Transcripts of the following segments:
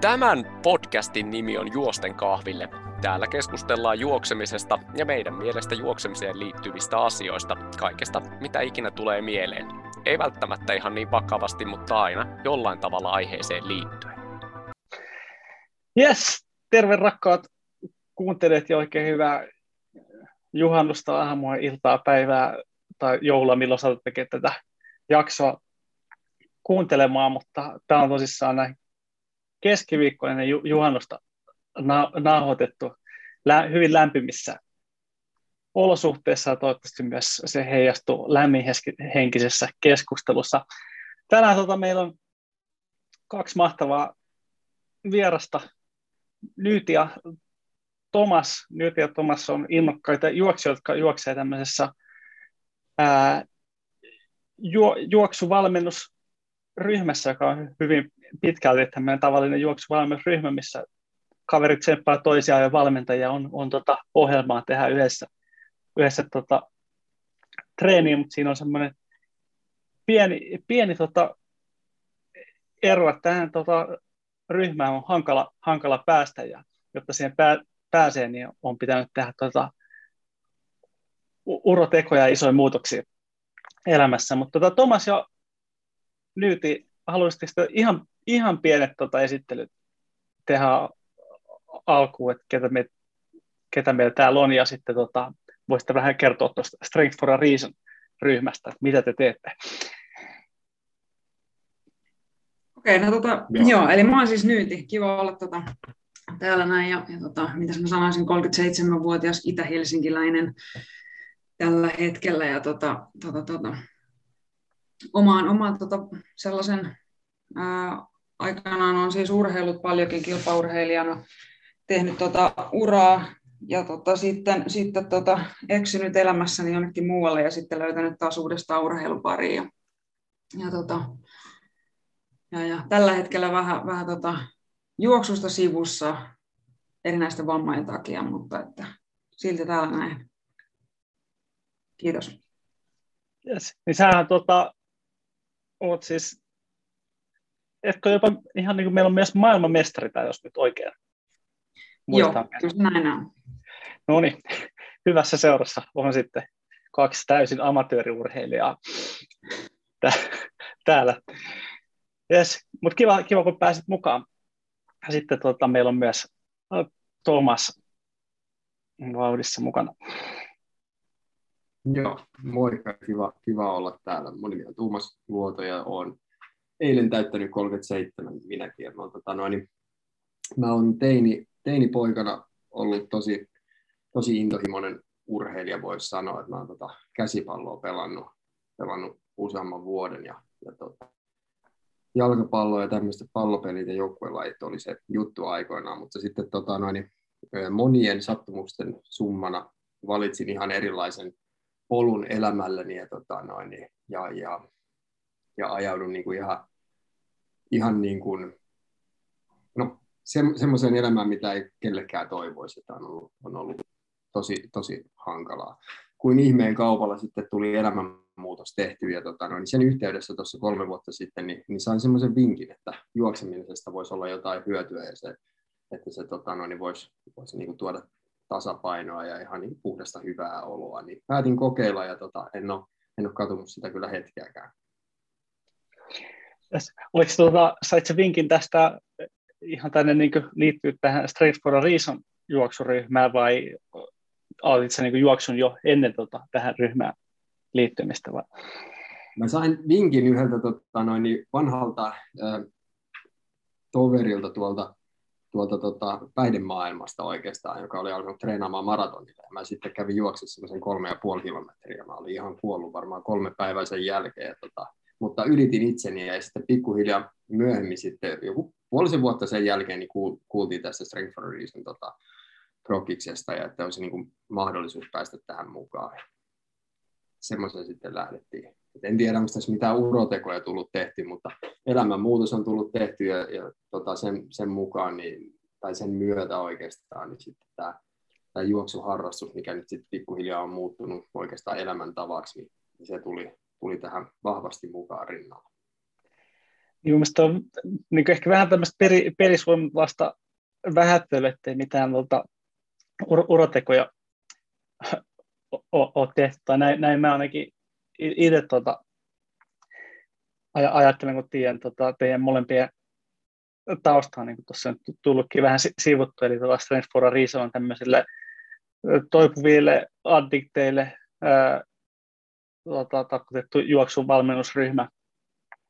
Tämän podcastin nimi on Juosten kahville. Täällä keskustellaan juoksemisesta ja meidän mielestä juoksemiseen liittyvistä asioista, kaikesta mitä ikinä tulee mieleen. Ei välttämättä ihan niin vakavasti, mutta aina jollain tavalla aiheeseen liittyen. Yes, terve rakkaat kuuntelijat ja oikein hyvää juhannusta, aamua, iltaa, päivää tai joulua, milloin saatat tekemään tätä jaksoa kuuntelemaan, mutta tämä on tosissaan näin keskiviikkoinen ju- juhannusta na- nauhoitettu lä- hyvin lämpimissä olosuhteissa ja toivottavasti myös se heijastuu lämminhenkisessä keskustelussa. Tänään tota, meillä on kaksi mahtavaa vierasta, Nyti ja Thomas. Nyti ja Thomas on innokkaita juoksijoita, jotka juoksevat tämmöisessä ää, ju- juoksuvalmennusryhmässä, joka on hyvin pitkälti tämmöinen tavallinen juoksuvalmennusryhmä, missä kaverit tsemppaa toisiaan ja valmentajia on, on tota ohjelmaa tehdä yhdessä, yhdessä tota, treeniä, mutta siinä on semmoinen pieni, pieni tota, ero, että tähän tota, ryhmään on hankala, hankala päästä, ja jotta siihen pää, pääsee, niin on pitänyt tehdä tota, urotekoja ja isoja muutoksia elämässä. Mutta tota, Tomas ja Lyyti, haluaisitteko ihan ihan pienet tota, esittelyt tehdä alkuun, että ketä, me, ketä meillä täällä on, ja sitten tota, voisitte vähän kertoa tuosta Strength for a Reason ryhmästä, että mitä te teette. Okei, no tota, joo. joo. eli mä oon siis Nyyti, kiva olla tota, täällä näin, ja, ja tota, mitä mä sanoisin, 37-vuotias itä-helsinkiläinen tällä hetkellä, ja tota, tota, tota, omaan, omaan tota, sellaisen ää, aikanaan on siis urheilut paljonkin kilpaurheilijana, tehnyt tota uraa ja tota, sitten, sitten tota, eksynyt elämässäni jonnekin muualle ja sitten löytänyt taas uudestaan urheilupariin. Ja, ja, tota, ja, ja tällä hetkellä vähän, vähän tota, juoksusta sivussa erinäisten vammojen takia, mutta että silti täällä näin. Kiitos. Yes. Niin sähän tota, oot siis etkö jopa ihan niin kuin meillä on myös maailmanmestari tai jos nyt oikein muistaa. Joo, kyllä näin on. No niin, hyvässä seurassa on sitten kaksi täysin amatööriurheilijaa täällä. Yes, mutta kiva, kiva, kun pääsit mukaan. Ja sitten tuota, meillä on myös Thomas vauhdissa mukana. Joo, moikka, kiva, kiva olla täällä. Mun nimi on Tuomas Luoto ja olen eilen täyttänyt 37 minäkin. Ja mä, oon, tota, noin, mä oon teini, teinipoikana ollut tosi, tosi intohimoinen urheilija, voisi sanoa, että mä oon tota, käsipalloa pelannut, pelannut useamman vuoden ja, ja tota, jalkapallo ja tämmöistä pallopelit ja joukkuelajit oli se juttu aikoinaan, mutta sitten tota, noin, monien sattumusten summana valitsin ihan erilaisen polun elämälleni ja, tota, noin, ja, ja, ja ajaudun niin kuin ihan ihan niin kuin, no, se, semmoiseen elämään, mitä ei kellekään toivoisi, että on ollut, on ollut tosi, tosi hankalaa. Kuin ihmeen kaupalla sitten tuli elämänmuutos tehty ja tota, no, niin sen yhteydessä tuossa kolme vuotta sitten niin, niin sain semmoisen vinkin, että juoksemisesta voisi olla jotain hyötyä ja se, että se tota, no, niin voisi, voisi niin kuin tuoda tasapainoa ja ihan niin puhdasta hyvää oloa, niin päätin kokeilla ja tota, en, ole, en ole katunut sitä kyllä hetkeäkään. Oliko tuota, sait se vinkin tästä ihan tänne niin liittyy tähän Straight for a Reason juoksuryhmään vai aloitit sä niin juoksun jo ennen tota, tähän ryhmään liittymistä? Vai? Mä sain vinkin yhdeltä tota, noin, niin vanhalta äh, toverilta tuolta, tuolta tota, päihdemaailmasta oikeastaan, joka oli alkanut treenaamaan maratonilla. Ja mä sitten kävin juoksessa semmoisen kolme ja puoli kilometriä. Mä olin ihan kuollut varmaan kolme päivää sen jälkeen. Ja, tota, mutta ylitin itseni ja sitten pikkuhiljaa myöhemmin sitten joku puolisen vuotta sen jälkeen niin kuultiin tästä Strength for Reason tota, prokiksesta ja että olisi niin kuin mahdollisuus päästä tähän mukaan. Semmoisen sitten lähdettiin. Et en tiedä, onko tässä mitään urotekoja tullut tehty, mutta elämänmuutos on tullut tehty ja, ja tota sen, sen mukaan niin, tai sen myötä oikeastaan niin sitten tämä, tämä juoksuharrastus, mikä nyt sitten pikkuhiljaa on muuttunut oikeastaan elämäntavaksi, niin se tuli, tuli tähän vahvasti mukaan rinnalla. Niin mielestäni on niin ehkä vähän tämmöistä peri, perisuomalaista vähättelyä, ettei mitään tuota, ur, urotekoja ole tehty. Tai näin, näin mä ainakin itse tuota, aj- ajattelen, kun tiedän tota, teidän molempien taustaa, niin kuin tuossa on tullutkin vähän sivuttu, eli tuolla Strength for a Reason on tämmöisille toipuville addikteille tota, tarkoitettu juoksun valmennusryhmä,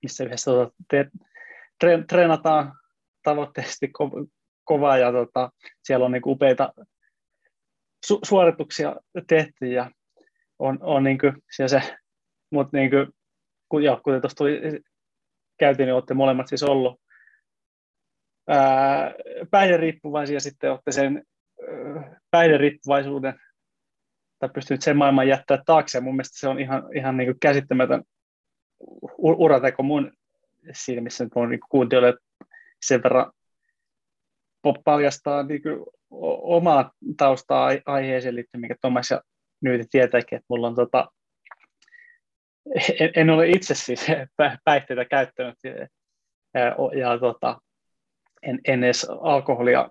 missä yhdessä tota, te, tre, treenataan tavoitteisesti ko, kovaa ja tota, siellä on niin upeita su, suorituksia tehty ja on, on niin kuin, se, mutta niin kuin, joo, kuten tuossa tuli käytiin, niin olette molemmat siis ollut päihderiippuvaisia, sitten olette sen päihderiippuvaisuuden tai pystynyt sen maailman jättää taakse. Mun mielestä se on ihan, ihan niin kuin käsittämätön urateko mun silmissä, että mun niin kuuntelijoille sen verran paljastaa niin kuin omaa taustaa aiheeseen liittyen, mikä Tomas ja nyt tietääkin, että mulla on tota, en, en ole itse siis päihteitä käyttänyt ja, ja tota, en, en edes alkoholia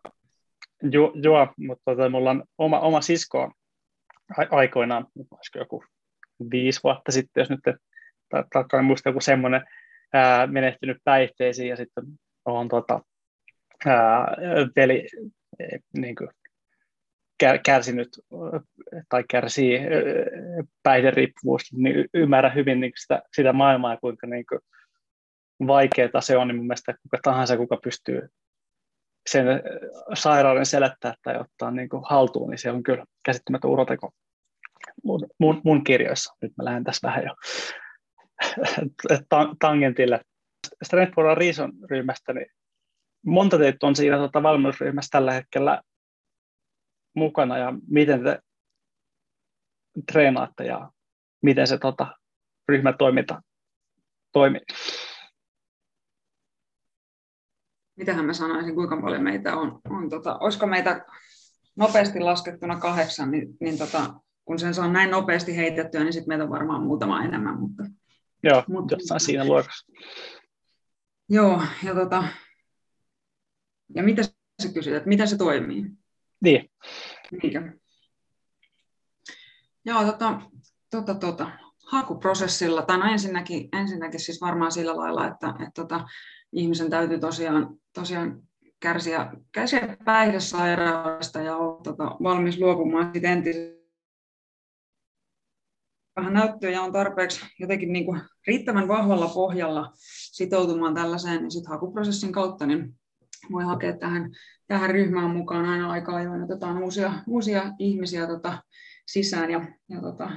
juo, juo mutta tota, mulla on oma, oma sisko aikoinaan, olisiko joku viisi vuotta sitten, jos nyt tarkkaan muista joku semmoinen menehtynyt päihteisiin ja sitten on tota, ää, veli niin kuin, kärsinyt tai kärsii päihderiippuvuudesta, niin ymmärrä hyvin niin sitä, sitä maailmaa kuinka niin kuin, vaikeaa se on, niin mun mielestä kuka tahansa, kuka pystyy sen sairauden selättää tai ottaa niin kuin haltuun, niin se on kyllä käsittämätön uroteko mun, mun, mun kirjoissa. Nyt mä lähden tässä vähän jo tangentille. Strength for a Reason ryhmästä, niin monta teitä on siinä tota, valmennusryhmässä tällä hetkellä mukana ja miten te treenaatte ja miten se tota, ryhmätoiminta toimii? Mitähän mä sanoisin, kuinka paljon meitä on. on tota, olisiko meitä nopeasti laskettuna kahdeksan, niin, niin tota, kun sen saa näin nopeasti heitettyä, niin sitten meitä on varmaan muutama enemmän. Mutta, Joo, mutta, jossain siinä luokassa. Joo, ja, tota, ja mitä sä kysyt, että miten se toimii? Niin. Niinkö? Joo, tota, tota, tota, hakuprosessilla, tai no ensinnäkin, ensinnäkin siis varmaan sillä lailla, että, että tota, ihmisen täytyy tosiaan, tosiaan kärsiä, kärsiä päihdesairaudesta ja olla tota, valmis luopumaan siitä entisestä vähän näyttöä ja on tarpeeksi jotenkin niin kuin riittävän vahvalla pohjalla sitoutumaan tällaiseen, niin sitten hakuprosessin kautta niin voi hakea tähän, tähän ryhmään mukaan. Aina aika ajoin, otetaan uusia, uusia ihmisiä tota, sisään ja, ja tota,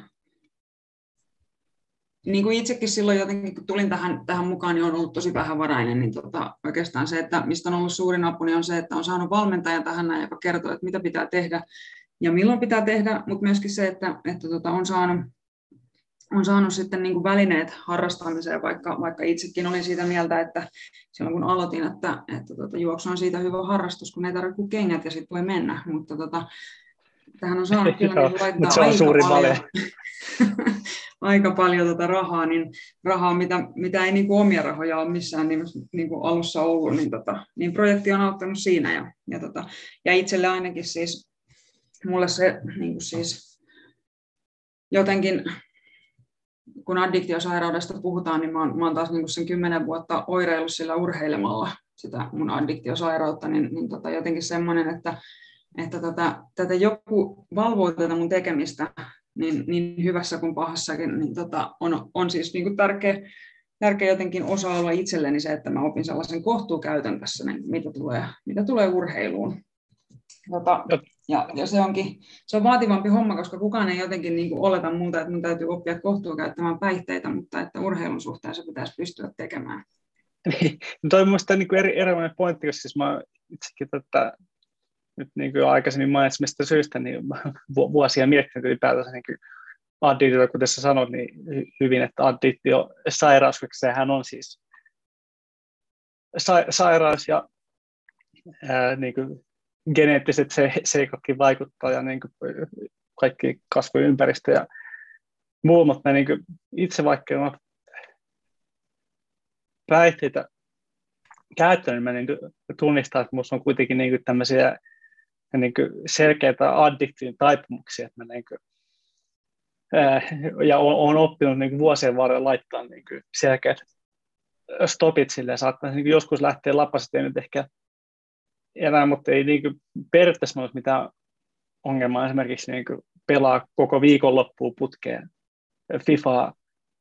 niin kuin itsekin silloin jotenkin, kun tulin tähän, tähän mukaan, niin on ollut tosi vähävarainen, niin tota, oikeastaan se, että mistä on ollut suurin apu, niin on se, että on saanut valmentajan tähän näin, joka kertoo, että mitä pitää tehdä ja milloin pitää tehdä, mutta myöskin se, että, että tota, on saanut on saanut sitten niin kuin välineet harrastamiseen, vaikka, vaikka itsekin olin siitä mieltä, että silloin kun aloitin, että, että tota, juoksu on siitä hyvä harrastus, kun ei tarvitse kuin kengät ja sitten voi mennä, mutta tota, tähän on saanut kyllä niin laittaa se on aika suuri paljon, aika paljon tota rahaa, niin rahaa, mitä, mitä ei niin kuin omia rahoja ole missään niin, niin kuin alussa ollut, niin, tota, niin projekti on auttanut siinä. Ja, ja, tota, ja itselle ainakin siis, mulle se niin kuin siis jotenkin kun addiktiosairaudesta puhutaan, niin mä oon, mä oon taas niin sen kymmenen vuotta oireillut sillä urheilemalla sitä mun addiktiosairautta, niin, niin tota jotenkin semmoinen, että, että tätä, tätä joku valvoo tätä mun tekemistä niin, niin hyvässä kuin pahassakin, niin tota, on, on siis niin kuin tärkeä, tärkeä jotenkin osa-alue itselleni se, että mä opin sellaisen kohtuukäytön tässä, niin mitä, tulee, mitä tulee urheiluun. Tota, ja, ja se, onkin, se on vaativampi homma, koska kukaan ei jotenkin niin kuin oleta muuta, että mun täytyy oppia kohtuun käyttämään päihteitä, mutta että urheilun suhteen se pitäisi pystyä tekemään. Niin, toi on mielestäni niin eri, erilainen pointti, koska siis mä itsekin tätä nyt niin kuin aikaisemmin mainitsemista syystä niin vuosia miettinyt ylipäätänsä niin kuin additio, kuten sä sanoit niin hyvin, että addiktio sairaus, sehän on siis sa- sairaus ja ää, niin kuin geneettiset se, seikotkin vaikuttaa ja niin kuin kaikki kasvuympäristö ja muu, mutta niin kuin itse vaikka on päihteitä käyttänyt, niin mä niin tunnistan, että minussa on kuitenkin niin tämmöisiä niin kuin selkeitä addiktiin taipumuksia, että mä niin kuin, ää, ja olen oppinut niin kuin vuosien varrella laittaa niin kuin selkeät stopit silleen, saattaa niin kuin joskus lähteä lapasesta, ei nyt ehkä enää, mutta ei niin kuin periaatteessa olisi mitään ongelmaa. Esimerkiksi niin kuin pelaa koko viikonloppuun putkeen FIFA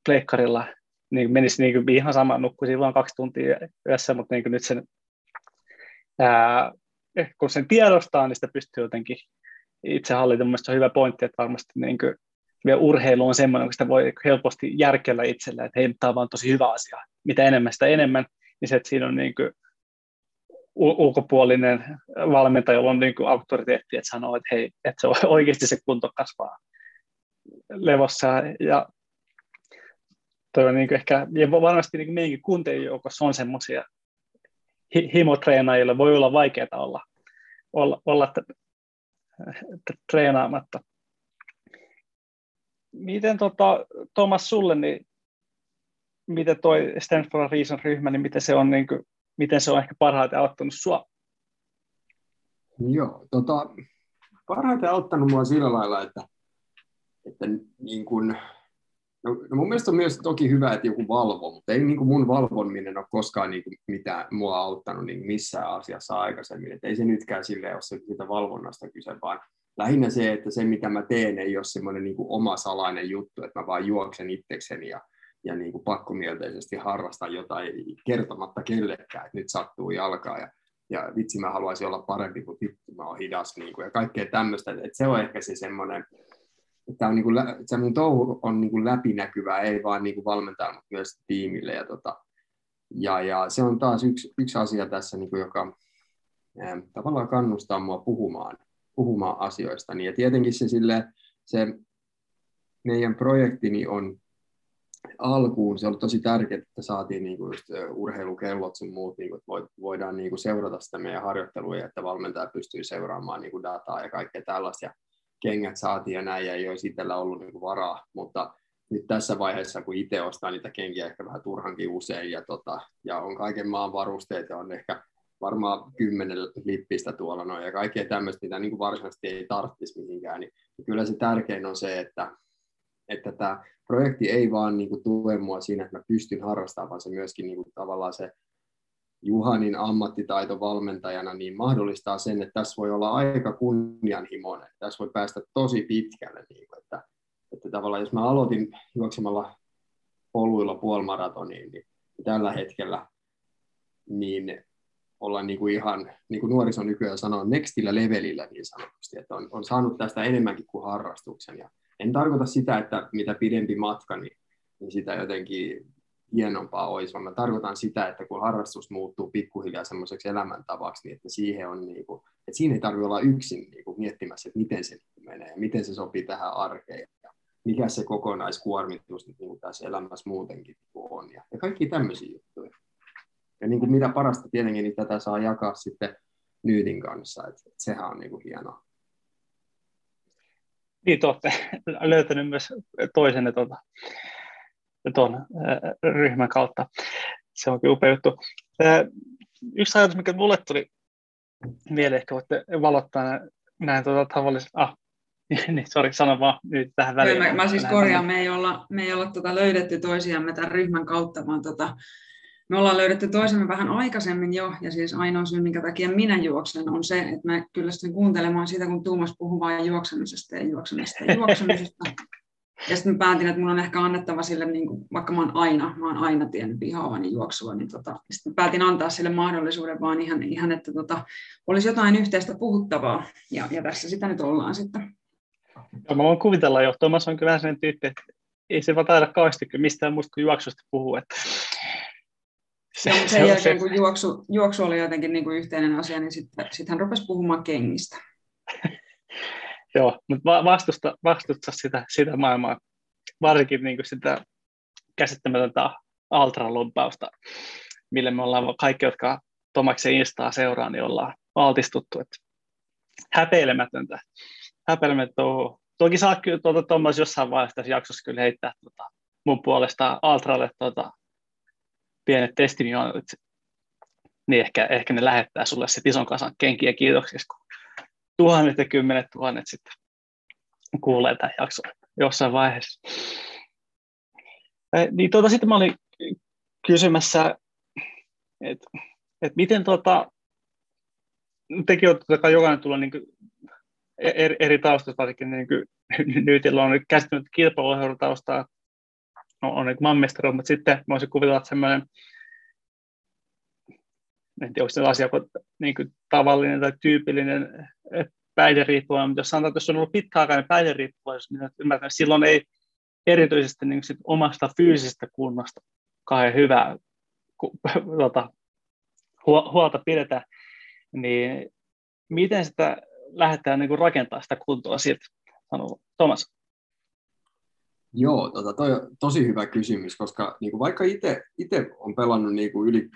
pleikkarilla, niin menisi niin kuin ihan sama, nukkuisi vain kaksi tuntia yössä, mutta niin kuin nyt sen, ää, kun sen tiedostaa, niin sitä pystyy jotenkin itse hallita. Mielestäni on hyvä pointti, että varmasti niin kuin, urheilu on semmoinen, kun sitä voi helposti järkellä itsellä, että hei, tämä on vaan tosi hyvä asia. Mitä enemmän sitä enemmän, niin se, että siinä on niin kuin, ulkopuolinen valmentaja, jolla on niin kuin auktoriteetti, että sanoo, että hei, että se on oikeasti se kunto kasvaa levossa. Ja toi on niin kuin ehkä, ja varmasti niin meidänkin kuntien joukossa on semmoisia himotreenaajille, voi olla vaikeaa olla, olla, olla treenaamatta. Miten tota, Thomas sulle, niin miten toi Stanford Reason ryhmä, niin miten se on niin kuin, miten se on ehkä parhaiten auttanut sinua? Joo, tota, parhaiten auttanut mua sillä lailla, että, että niin kun, no, no mun mielestä on myös toki hyvä, että joku valvoo, mutta ei niin kuin mun valvominen ole koskaan niin kuin mitään mua auttanut niin missään asiassa aikaisemmin. että ei se nytkään sille ole se, mitä valvonnasta kyse, vaan lähinnä se, että se mitä mä teen ei ole semmoinen niin oma salainen juttu, että mä vaan juoksen itsekseni ja ja niin kuin pakkomielteisesti harrastaa jotain kertomatta kellekään, että nyt sattuu jalkaa ja, ja vitsi mä haluaisin olla parempi kuin vittu mä oon hidas niin kuin, ja kaikkea tämmöistä, että se on ehkä se semmoinen, että on niin kuin, se mun touhu on niin kuin läpinäkyvää, ei vaan niin kuin valmentaa, mutta myös tiimille ja, tota, ja, ja se on taas yksi, yksi asia tässä, niin kuin, joka ää, tavallaan kannustaa mua puhumaan, puhumaan asioista, niin ja tietenkin se, sille, se meidän projektini on alkuun se oli tosi tärkeää, että saatiin niin kuin just urheilukellot sun muut, niin kuin, että voidaan niin kuin seurata sitä meidän harjoitteluja, että valmentaja pystyy seuraamaan niin kuin dataa ja kaikkea tällaista. Ja kengät saatiin ja näin, ja ei olisi itsellä ollut niin varaa, mutta nyt tässä vaiheessa, kun itse ostaa niitä kenkiä ehkä vähän turhankin usein, ja, tota, ja on kaiken maan varusteet, ja on ehkä varmaan kymmenen lippistä tuolla noin, ja kaikkea tämmöistä, mitä niin kuin varsinaisesti ei tarvitsisi mihinkään, niin kyllä se tärkein on se, että, että tämä projekti ei vaan niin kuin, tue mua siinä, että mä pystyn harrastamaan, vaan se myöskin niin kuin, tavallaan se Juhanin ammattitaito valmentajana niin mahdollistaa sen, että tässä voi olla aika kunnianhimoinen. Tässä voi päästä tosi pitkälle. Niin kuin, että, että tavallaan jos mä aloitin juoksemalla poluilla puolimaratoniin, niin tällä hetkellä niin ollaan niin kuin ihan, niin kuin nuorison nykyään sanoo, nextillä levelillä niin sanotusti, että on, on saanut tästä enemmänkin kuin harrastuksen. Ja en tarkoita sitä, että mitä pidempi matka, niin, niin sitä jotenkin hienompaa olisi, vaan mä tarkoitan sitä, että kun harrastus muuttuu pikkuhiljaa semmoiseksi elämäntavaksi, niin että siihen on niin kuin, että siinä ei tarvitse olla yksin niin kuin miettimässä, että miten se menee ja miten se sopii tähän arkeen ja mikä se kokonaiskuormitus niin kuin tässä elämässä muutenkin on ja, ja kaikki tämmöisiä juttuja. Ja niin kuin mitä parasta tietenkin, niin tätä saa jakaa sitten Nyytin kanssa, että, että sehän on niin kuin hienoa niin te olette löytänyt myös toisenne tuota, tuon ryhmän kautta. Se onkin upea juttu. Yksi ajatus, mikä mulle tuli mieleen, ehkä voitte valottaa näin, näin tuota, tavallisesti. Ah, niin, sori, sano vaan nyt tähän väliin. Mä, mä siis korjaan, me ei olla, me ei olla tuota löydetty toisiamme tämän ryhmän kautta, vaan tuota, me ollaan löydetty toisemme vähän aikaisemmin jo, ja siis ainoa syy, minkä takia minä juoksen, on se, että mä kyllästyn kuuntelemaan sitä, kun Tuomas puhuu vain juoksemisesta ja juoksemisesta ja juoksemisesta. Ja sitten mä päätin, että mun on ehkä annettava sille, niin kuin, vaikka mä oon aina, mä oon aina tiennyt vihaavani juoksua, niin tota, sitten päätin antaa sille mahdollisuuden vaan ihan, ihan että tota, olisi jotain yhteistä puhuttavaa. Ja, ja tässä sitä nyt ollaan sitten. Ja mä voin kuvitella jo, Tuomas on kyllä sellainen tyyppi, että ei se vaan taida kauheasti mistään muusta kuin juoksusta puhua. Että se, ja sen jälkeen, kun juoksu, juoksu oli jotenkin niin kuin yhteinen asia, niin sitten sit hän rupesi puhumaan kengistä. Joo, mutta vastusta, vastusta sitä, sitä maailmaa, varsinkin niin kuin sitä käsittämätöntä ultralumpausta, mille me ollaan kaikki, jotka Tomaksen Instaa seuraa, niin ollaan altistuttu. Että häpeilemätöntä. Häpeilemätöntä Toki saa kyllä tuota, Thomas jossain vaiheessa tässä jaksossa kyllä heittää tuota, mun puolesta Altralle tuota, pienet testimoniaalit niin ehkä, ehkä ne lähettää sulle sitten ison kasan kenkiä kiitoksista, kun tuhannet ja kymmenet tuhannet sitten kuulee tämän jakson jossain vaiheessa. Niin tuota, sitten mä olin kysymässä, että et miten tuota, tekin olette jokainen tulla niin eri, eri taustasta, varsinkin niin kuin, nyt on nyt käsittänyt kilpailuurheilutaustaa, on, on niin mammestari, mutta sitten voisin kuvitella, että semmoinen, en tiedä, onko se asia niin kuin tavallinen tai tyypillinen päihderiippuvainen, mutta jos sanotaan, että jos on ollut pitkäaikainen päihderiippuvaisuus, niin ymmärtää, että silloin ei erityisesti niin sit omasta fyysisestä kunnosta kauhean hyvää ku, tuota, huolta pidetä, niin miten sitä lähdetään niin rakentamaan sitä kuntoa siltä, sanoo Thomas? Joo, tota, toi on tosi hyvä kysymys, koska niin kuin vaikka itse on pelannut niin kuin yli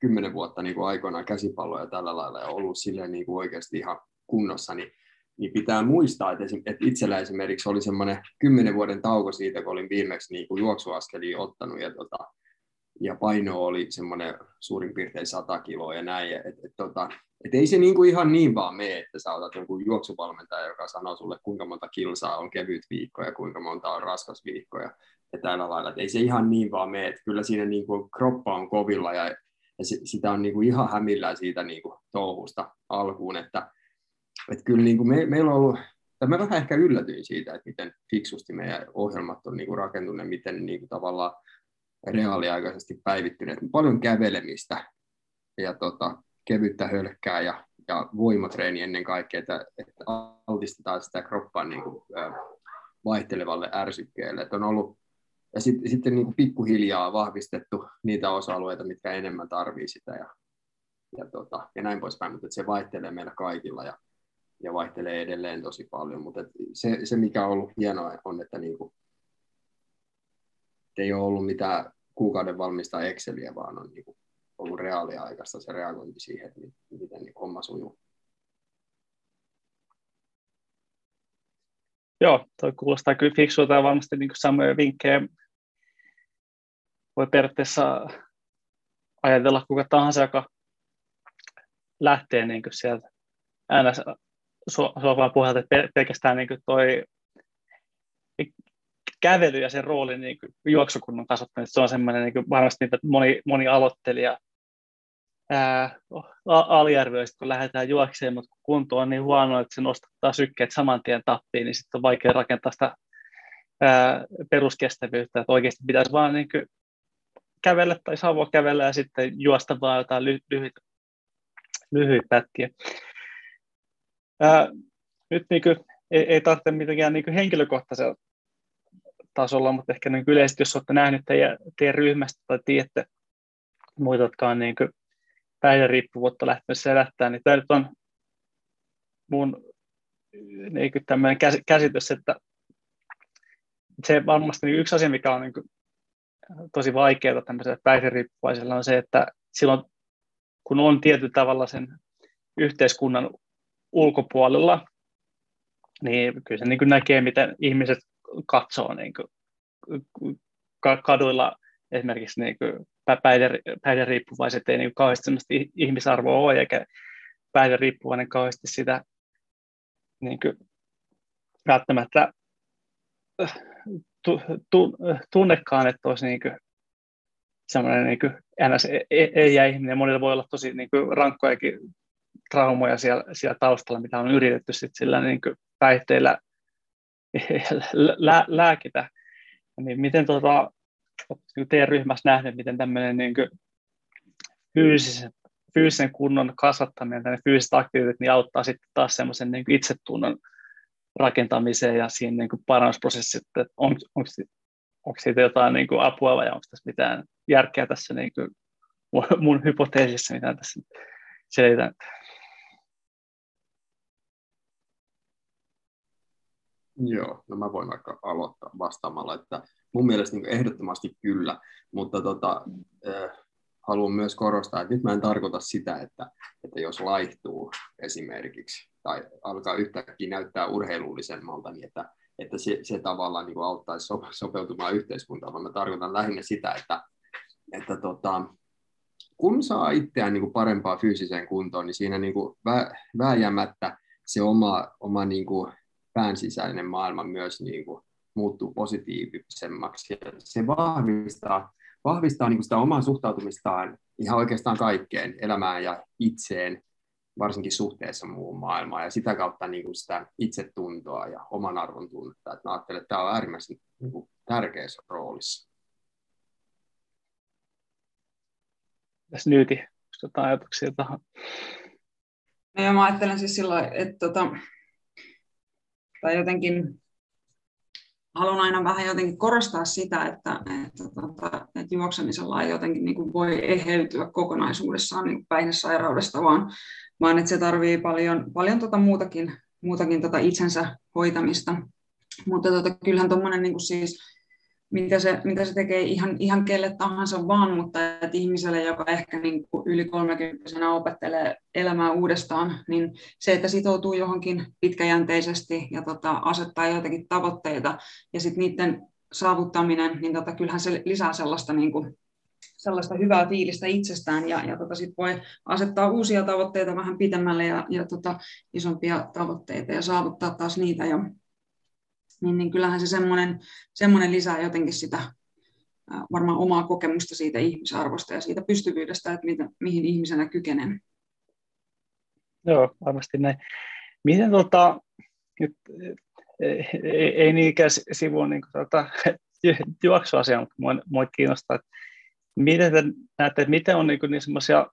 kymmenen vuotta niin kuin aikoinaan käsipalloa ja tällä lailla ja ollut silleen niin kuin oikeasti ihan kunnossa, niin, niin pitää muistaa, että, esim, että itsellä esimerkiksi oli semmoinen kymmenen vuoden tauko siitä, kun olin viimeksi niin kuin juoksuaskelia ottanut ja, tota, ja paino oli semmoinen suurin piirtein 100 kiloa ja näin. Et, et, tota, et ei se niinku ihan niin vaan mene, että sä otat jonkun juoksuvalmentaja, joka sanoo sulle, kuinka monta kilsaa on kevyt viikko ja kuinka monta on raskas viikko ja, ja tällä lailla. Et ei se ihan niin vaan mene, että kyllä siinä niinku kroppa on kovilla ja, ja se, sitä on niinku ihan hämillään siitä niinku touhusta alkuun, että et kyllä niinku me, meillä on ollut, tai mä vähän ehkä yllätyin siitä, että miten fiksusti meidän ohjelmat on niinku rakentuneet, miten niinku tavallaan reaaliaikaisesti päivittyneet. Paljon kävelemistä ja tota, kevyttä hölkkää ja, ja voimatreeni ennen kaikkea, että, että altistetaan sitä kroppaa niin kuin, vaihtelevalle ärsykkeelle. Että on ollut, ja sit, sitten niin pikkuhiljaa vahvistettu niitä osa-alueita, mitkä enemmän tarvii sitä ja, ja, tota, ja näin poispäin, mutta se vaihtelee meillä kaikilla ja, ja vaihtelee edelleen tosi paljon, mutta se, se, mikä on ollut hienoa on, että niin kuin, ei ole ollut mitään kuukauden valmista Exceliä, vaan on niin kuin ollut reaaliaikaista se reagointi siihen, että miten niin homma sujuu. Joo, toi kuulostaa kyllä fiksulta ja varmasti niin samoja vinkkejä voi periaatteessa ajatella kuka tahansa, joka lähtee niin sieltä äänä sohvan pohjalta, että pelkästään niin toi kävely ja sen rooli niin kuin juoksukunnon kasvattamista, se on semmoinen niin varmasti mitä moni, moni aloittelija ää, aliarvioi, kun lähdetään juokseen, mutta kun kunto on niin huono, että se nostattaa sykkeet saman tien tappiin, niin sitten on vaikea rakentaa sitä ää, peruskestävyyttä, että oikeasti pitäisi vaan niin kuin kävellä tai saavua kävellä ja sitten juosta vaan jotain ly- lyhyitä, lyhyitä pätkiä. Ää, nyt niin kuin, ei, ei tarvitse mitenkään niin henkilökohtaisella tasolla, mutta ehkä niin yleisesti, jos olette nähnyt teidän, teidän ryhmästä tai tiedätte muita, jotka on niin päihderiippuvuutta lähtenyt selättämään, niin tämä nyt on mun niin käsitys, että se varmasti niin yksi asia, mikä on niin tosi vaikeaa tämmöiselle päihderiippuvaiselle, on se, että silloin kun on tietyllä tavalla sen yhteiskunnan ulkopuolella, niin kyllä se niin näkee, miten ihmiset katsoo niin kuin, kaduilla esimerkiksi niin kuin päihderiippuvaiset ei niin kauheasti ihmisarvoa ole, eikä päihderiippuvainen kauheasti sitä niin kuin, välttämättä tu, tu, tunnekaan, että olisi niin kuin, semmoinen niin kuin, ns. ei jää ihminen. Monilla voi olla tosi niin kuin, rankkojakin traumoja siellä, siellä taustalla, mitä on yritetty sit sillä niin kuin, päihteillä lä- lääkitä. Niin miten tuota, teidän ryhmässä nähnyt, miten tämmöinen niin fyysisen, fyysisen kunnon kasvattaminen, tänne fyysiset aktiivit, niin auttaa sitten taas semmoisen niin itsetunnon rakentamiseen ja siinä niin kuin parannusprosessit, että on, onko, onko siitä jotain niin kuin apua vai onko tässä mitään järkeä tässä niin kuin mun hypoteesissa, mitä tässä selitän. Joo, no mä voin vaikka aloittaa vastaamalla, että mun mielestä niin ehdottomasti kyllä, mutta tota, äh, haluan myös korostaa, että nyt mä en tarkoita sitä, että, että jos laihtuu esimerkiksi tai alkaa yhtäkkiä näyttää urheilullisemmalta, niin että, että se, se tavallaan niin auttaisi sopeutumaan yhteiskuntaan, vaan mä tarkoitan lähinnä sitä, että, että tota, kun saa itseään niin kuin parempaa fyysiseen kuntoon, niin siinä niin kuin vä, vääjäämättä se oma, oma niin kuin pään sisäinen maailma myös niin kuin muuttuu positiivisemmaksi. Se vahvistaa, vahvistaa niin kuin sitä omaa suhtautumistaan ihan oikeastaan kaikkeen, elämään ja itseen, varsinkin suhteessa muuhun maailmaan, ja sitä kautta niin kuin sitä itsetuntoa ja oman arvon tunnetta. Että mä ajattelen, että tämä on äärimmäisen niin kuin, tärkeässä roolissa. Tässä nyyti, jotain ajatuksia tähän. No mä ajattelen siis sillä että tota, tai jotenkin haluan aina vähän jotenkin korostaa sitä, että, että, tota, että juoksemisella ei jotenkin niin kuin voi eheytyä kokonaisuudessaan niin päihdesairaudesta, vaan, vaan että se tarvii paljon, paljon tota muutakin, muutakin tota itsensä hoitamista. Mutta tota, kyllähän tuommoinen niin siis mitä se, mitä se tekee ihan, ihan kelle tahansa vaan, mutta että ihmiselle, joka ehkä niin kuin yli 30 opettelee elämää uudestaan, niin se, että sitoutuu johonkin pitkäjänteisesti ja tota, asettaa joitakin tavoitteita ja sitten niiden saavuttaminen, niin tota, kyllähän se lisää sellaista, niin kuin, sellaista hyvää fiilistä itsestään ja, ja tota, sit voi asettaa uusia tavoitteita vähän pitemmälle ja, ja tota, isompia tavoitteita ja saavuttaa taas niitä. Ja, niin, niin kyllähän se semmoinen, semmoinen lisää jotenkin sitä varmaan omaa kokemusta siitä ihmisarvosta ja siitä pystyvyydestä, että mitä, mihin ihmisenä kykenen. Joo, varmasti näin. Miten tota, nyt, ei, ei niinkään sivuun niin kuin, tota, juoksuasia, mutta mua, mua kiinnostaa, että miten te näette, että miten on niin, niin semmoisia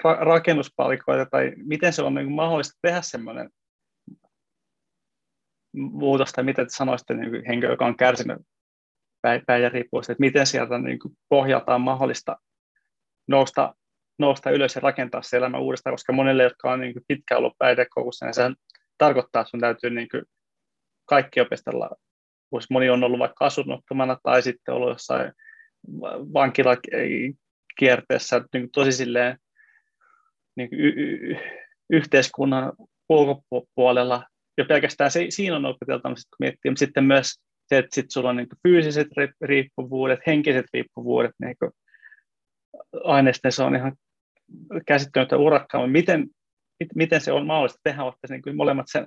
ra- rakennuspalikoita tai miten se on niin mahdollista tehdä semmoinen muutosta, mitä te sanoisitte niin henkilö, joka on kärsinyt päihderiippuvuudesta, että miten sieltä niin kuin pohjalta on mahdollista nousta, nousta ylös ja rakentaa se elämä uudestaan, koska monille, jotka on niin kuin pitkään ollut päihdekoulussa, niin sehän tarkoittaa, että sun täytyy niin kuin kaikki opistella. Jos moni on ollut vaikka asunnottomana tai sitten ollut jossain vankilakierteessä niin tosi silleen niin kuin y- y- yhteiskunnan ulkopuolella jo pelkästään se, siinä on opeteltava, kun miettii, mutta sitten myös se, että sit sulla on niin fyysiset riippuvuudet, henkiset riippuvuudet, niin aineisten se on ihan käsittämättä urakkaa, mutta miten, miten se on mahdollista tehdä, olette niin kuin molemmat sen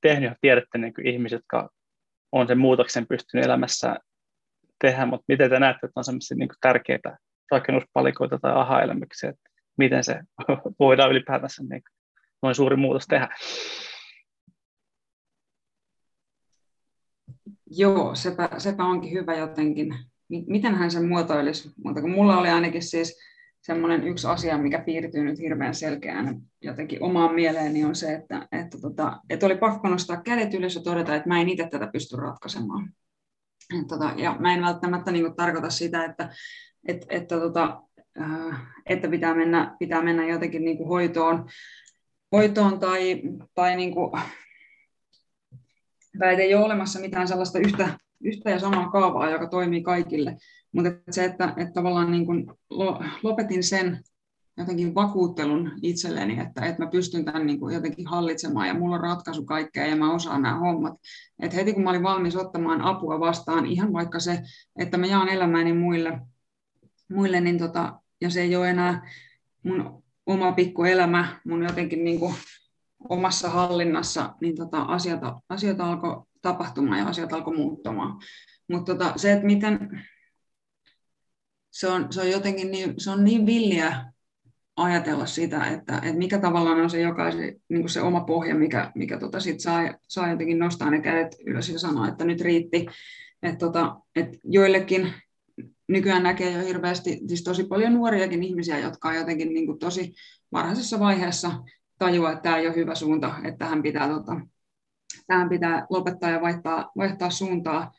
tehnyt ja tiedätte niin kuin ihmiset, jotka on sen muutoksen pystynyt elämässä tehdä, mutta miten te näette, että on sellaisia niin tärkeitä rakennuspalikoita tai aha-elämyksiä, että miten se voidaan ylipäätänsä niin noin suuri muutos tehdä? Joo, sepä, sepä onkin hyvä jotenkin. Miten hän sen muotoilisi? Mutta kun mulla oli ainakin siis semmoinen yksi asia, mikä piirtyy nyt hirveän selkeään jotenkin omaan mieleeni, on se, että, että, tota, että oli pakko nostaa kädet ylös ja todeta, että mä en itse tätä pysty ratkaisemaan. Et, tota, ja mä en välttämättä niin tarkoita sitä, että, että, että, tota, äh, että pitää, mennä, pitää mennä jotenkin niin hoitoon, hoitoon tai, tai niin kuin, tai ei ole olemassa mitään sellaista yhtä, yhtä ja samaa kaavaa, joka toimii kaikille. Mutta se, että, että tavallaan niin kuin lopetin sen jotenkin vakuuttelun itselleni, että, että mä pystyn tämän niin kuin jotenkin hallitsemaan ja mulla on ratkaisu kaikkea ja mä osaan nämä hommat. Et heti kun mä olin valmis ottamaan apua vastaan, ihan vaikka se, että mä jaan elämäni muille, muille niin tota, ja se ei ole enää mun oma pikku elämä, mun jotenkin niin kuin omassa hallinnassa, niin tota, asioita, asioita alkoi tapahtumaan ja asiat alkoi muuttumaan. Mutta tota, se, että miten se on, se on jotenkin niin, se on niin villiä ajatella sitä, että, että mikä tavallaan on se jokaisen niin se oma pohja, mikä, mikä tota sit saa, saa jotenkin nostaa ne kädet ylös ja sanoa, että nyt riitti. Että tota, että joillekin nykyään näkee jo hirveästi, siis tosi paljon nuoriakin ihmisiä, jotka on jotenkin niin kuin tosi varhaisessa vaiheessa tajua, että tämä ei ole hyvä suunta, että tähän pitää, tota, tähän pitää lopettaa ja vaihtaa, vaihtaa suuntaa.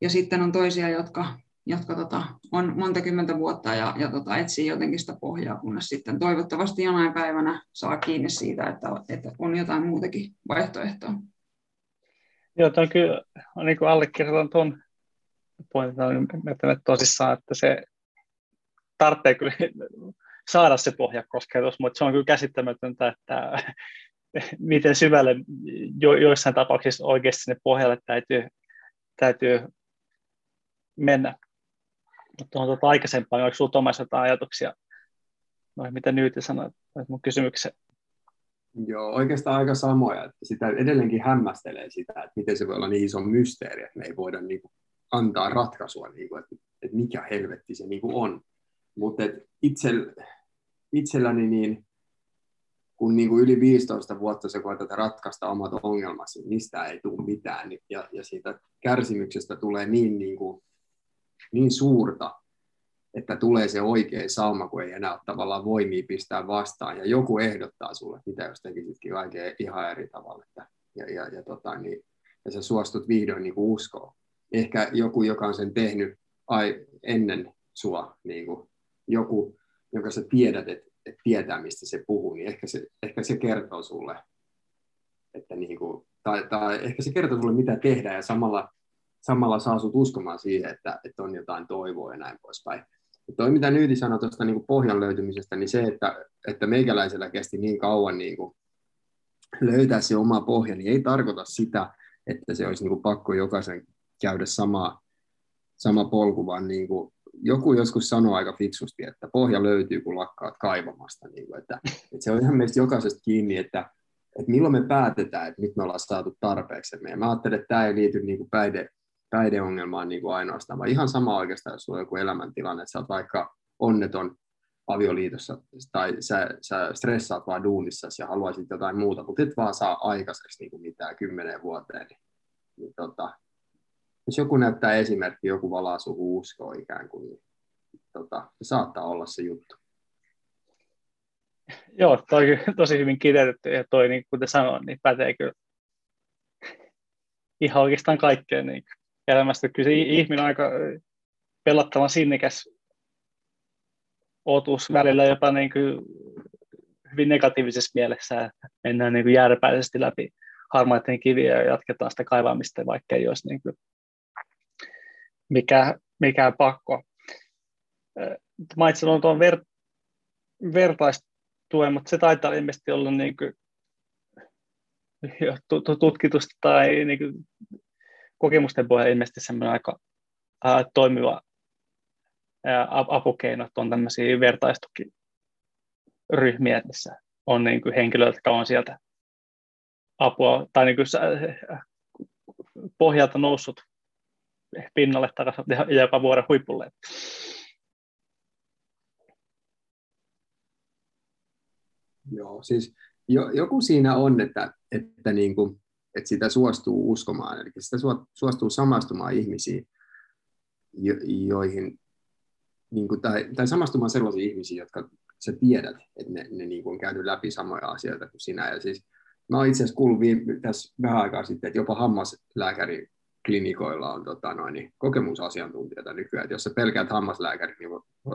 Ja sitten on toisia, jotka, jotka tota, on monta kymmentä vuotta ja, ja tota, etsii jotenkin sitä pohjaa, kunnes sitten toivottavasti jonain päivänä saa kiinni siitä, että, että on jotain muutakin vaihtoehtoa. Joo, on kyllä niin kuin allekirjoitan tuon pointin, että tosissaan, että se tarvitsee kyllä saada se pohjakosketus, mutta se on kyllä käsittämätöntä, että miten syvälle jo, joissain tapauksissa oikeasti sinne pohjalle täytyy, täytyy mennä. Mutta on tuota aikaisempaa, niin oliko sinulla Tomas jotain ajatuksia, no, mitä nyt sanoit mun kysymykseen? Joo, oikeastaan aika samoja. Että sitä edelleenkin hämmästelee sitä, että miten se voi olla niin iso mysteeri, että me ei voida niin kuin, antaa ratkaisua, niin kuin, että, että mikä helvetti se niin kuin on. Mutta itse, itselläni niin, kun niin kuin yli 15 vuotta sä koetat ratkaista omat ongelmasi, niin mistä ei tule mitään. Ja, ja siitä kärsimyksestä tulee niin, niin, kuin, niin suurta, että tulee se oikea sauma, kun ei enää ole tavallaan voimia pistää vastaan. Ja joku ehdottaa sulle, mitä jos tekisitkin kaiken ihan eri tavalla. Että, ja, ja, ja, tota, niin, ja sä suostut vihdoin niin kuin uskoa. Ehkä joku, joka on sen tehnyt ai, ennen sua, niin kuin, joku, jonka sä tiedät, että, että tietää, mistä se puhuu, niin ehkä se, ehkä se kertoo sulle, että niin kuin, tai, tai ehkä se kertoo sulle, mitä tehdä, ja samalla, samalla saa sut uskomaan siihen, että, että on jotain toivoa ja näin poispäin. Ja toi, mitä Nyyti sanoi tuosta niin pohjan löytymisestä, niin se, että, että meikäläisellä kesti niin kauan niin kuin löytää se oma pohja, niin ei tarkoita sitä, että se olisi niin kuin pakko jokaisen käydä sama, sama polku, vaan niin kuin joku joskus sanoi aika fiksusti, että pohja löytyy, kun lakkaat kaivamasta. Niin kuin, että, että se on ihan meistä jokaisesta kiinni, että, että milloin me päätetään, että nyt me ollaan saatu tarpeeksi. Ja mä ajattelen, että tämä ei liity niin kuin päihde, päihdeongelmaan niin kuin ainoastaan, vaan ihan sama oikeastaan, jos sulla on joku elämäntilanne, että sä oot vaikka onneton avioliitossa tai sä, sä stressaat vaan duunissa ja haluaisit jotain muuta, mutta et vaan saa aikaiseksi niin kuin mitään kymmeneen vuoteen, niin, niin tota, jos joku näyttää esimerkki, joku valaa suhu uskoa ikään kuin, niin tota, se saattaa olla se juttu. Joo, toi tosi hyvin kiteytetty ja toi, niin kuten sanoin, niin pätee kyllä ihan oikeastaan kaikkeen niin elämästä. Kyllä se ihminen on aika pelottavan sinnikäs otus välillä jopa niin kuin hyvin negatiivisessa mielessä, että mennään niin kuin järpäisesti läpi harmaiden kiviä ja jatketaan sitä kaivamista, vaikka ei olisi niin kuin mikä, mikä pakko. Mainitsin tuon ver, vertaistuen, mutta se taitaa ilmeisesti olla niin kuin tutkitusta tai niin kuin kokemusten pohjalta ilmeisesti semmoinen aika ää, toimiva ää, apukeino, että on tämmöisiä vertaistukiryhmiä, missä on niin kuin henkilöitä, jotka on sieltä apua tai niin kuin pohjalta noussut pinnalle takaisin ja jopa vuoden huipulle. Joo, siis jo, joku siinä on, että, että, niin kuin, että sitä suostuu uskomaan, eli sitä suostuu samastumaan ihmisiin, jo, joihin, niin kuin, tai, tai samastumaan sellaisiin ihmisiin, jotka sä tiedät, että ne, ne niin kuin on käynyt läpi samoja asioita kuin sinä. Ja siis, mä itse asiassa kuullut viime, tässä vähän aikaa sitten, että jopa hammaslääkäri klinikoilla on tota, noin, niin, kokemusasiantuntijoita nykyään. että jos sä pelkäät hammaslääkäri, niin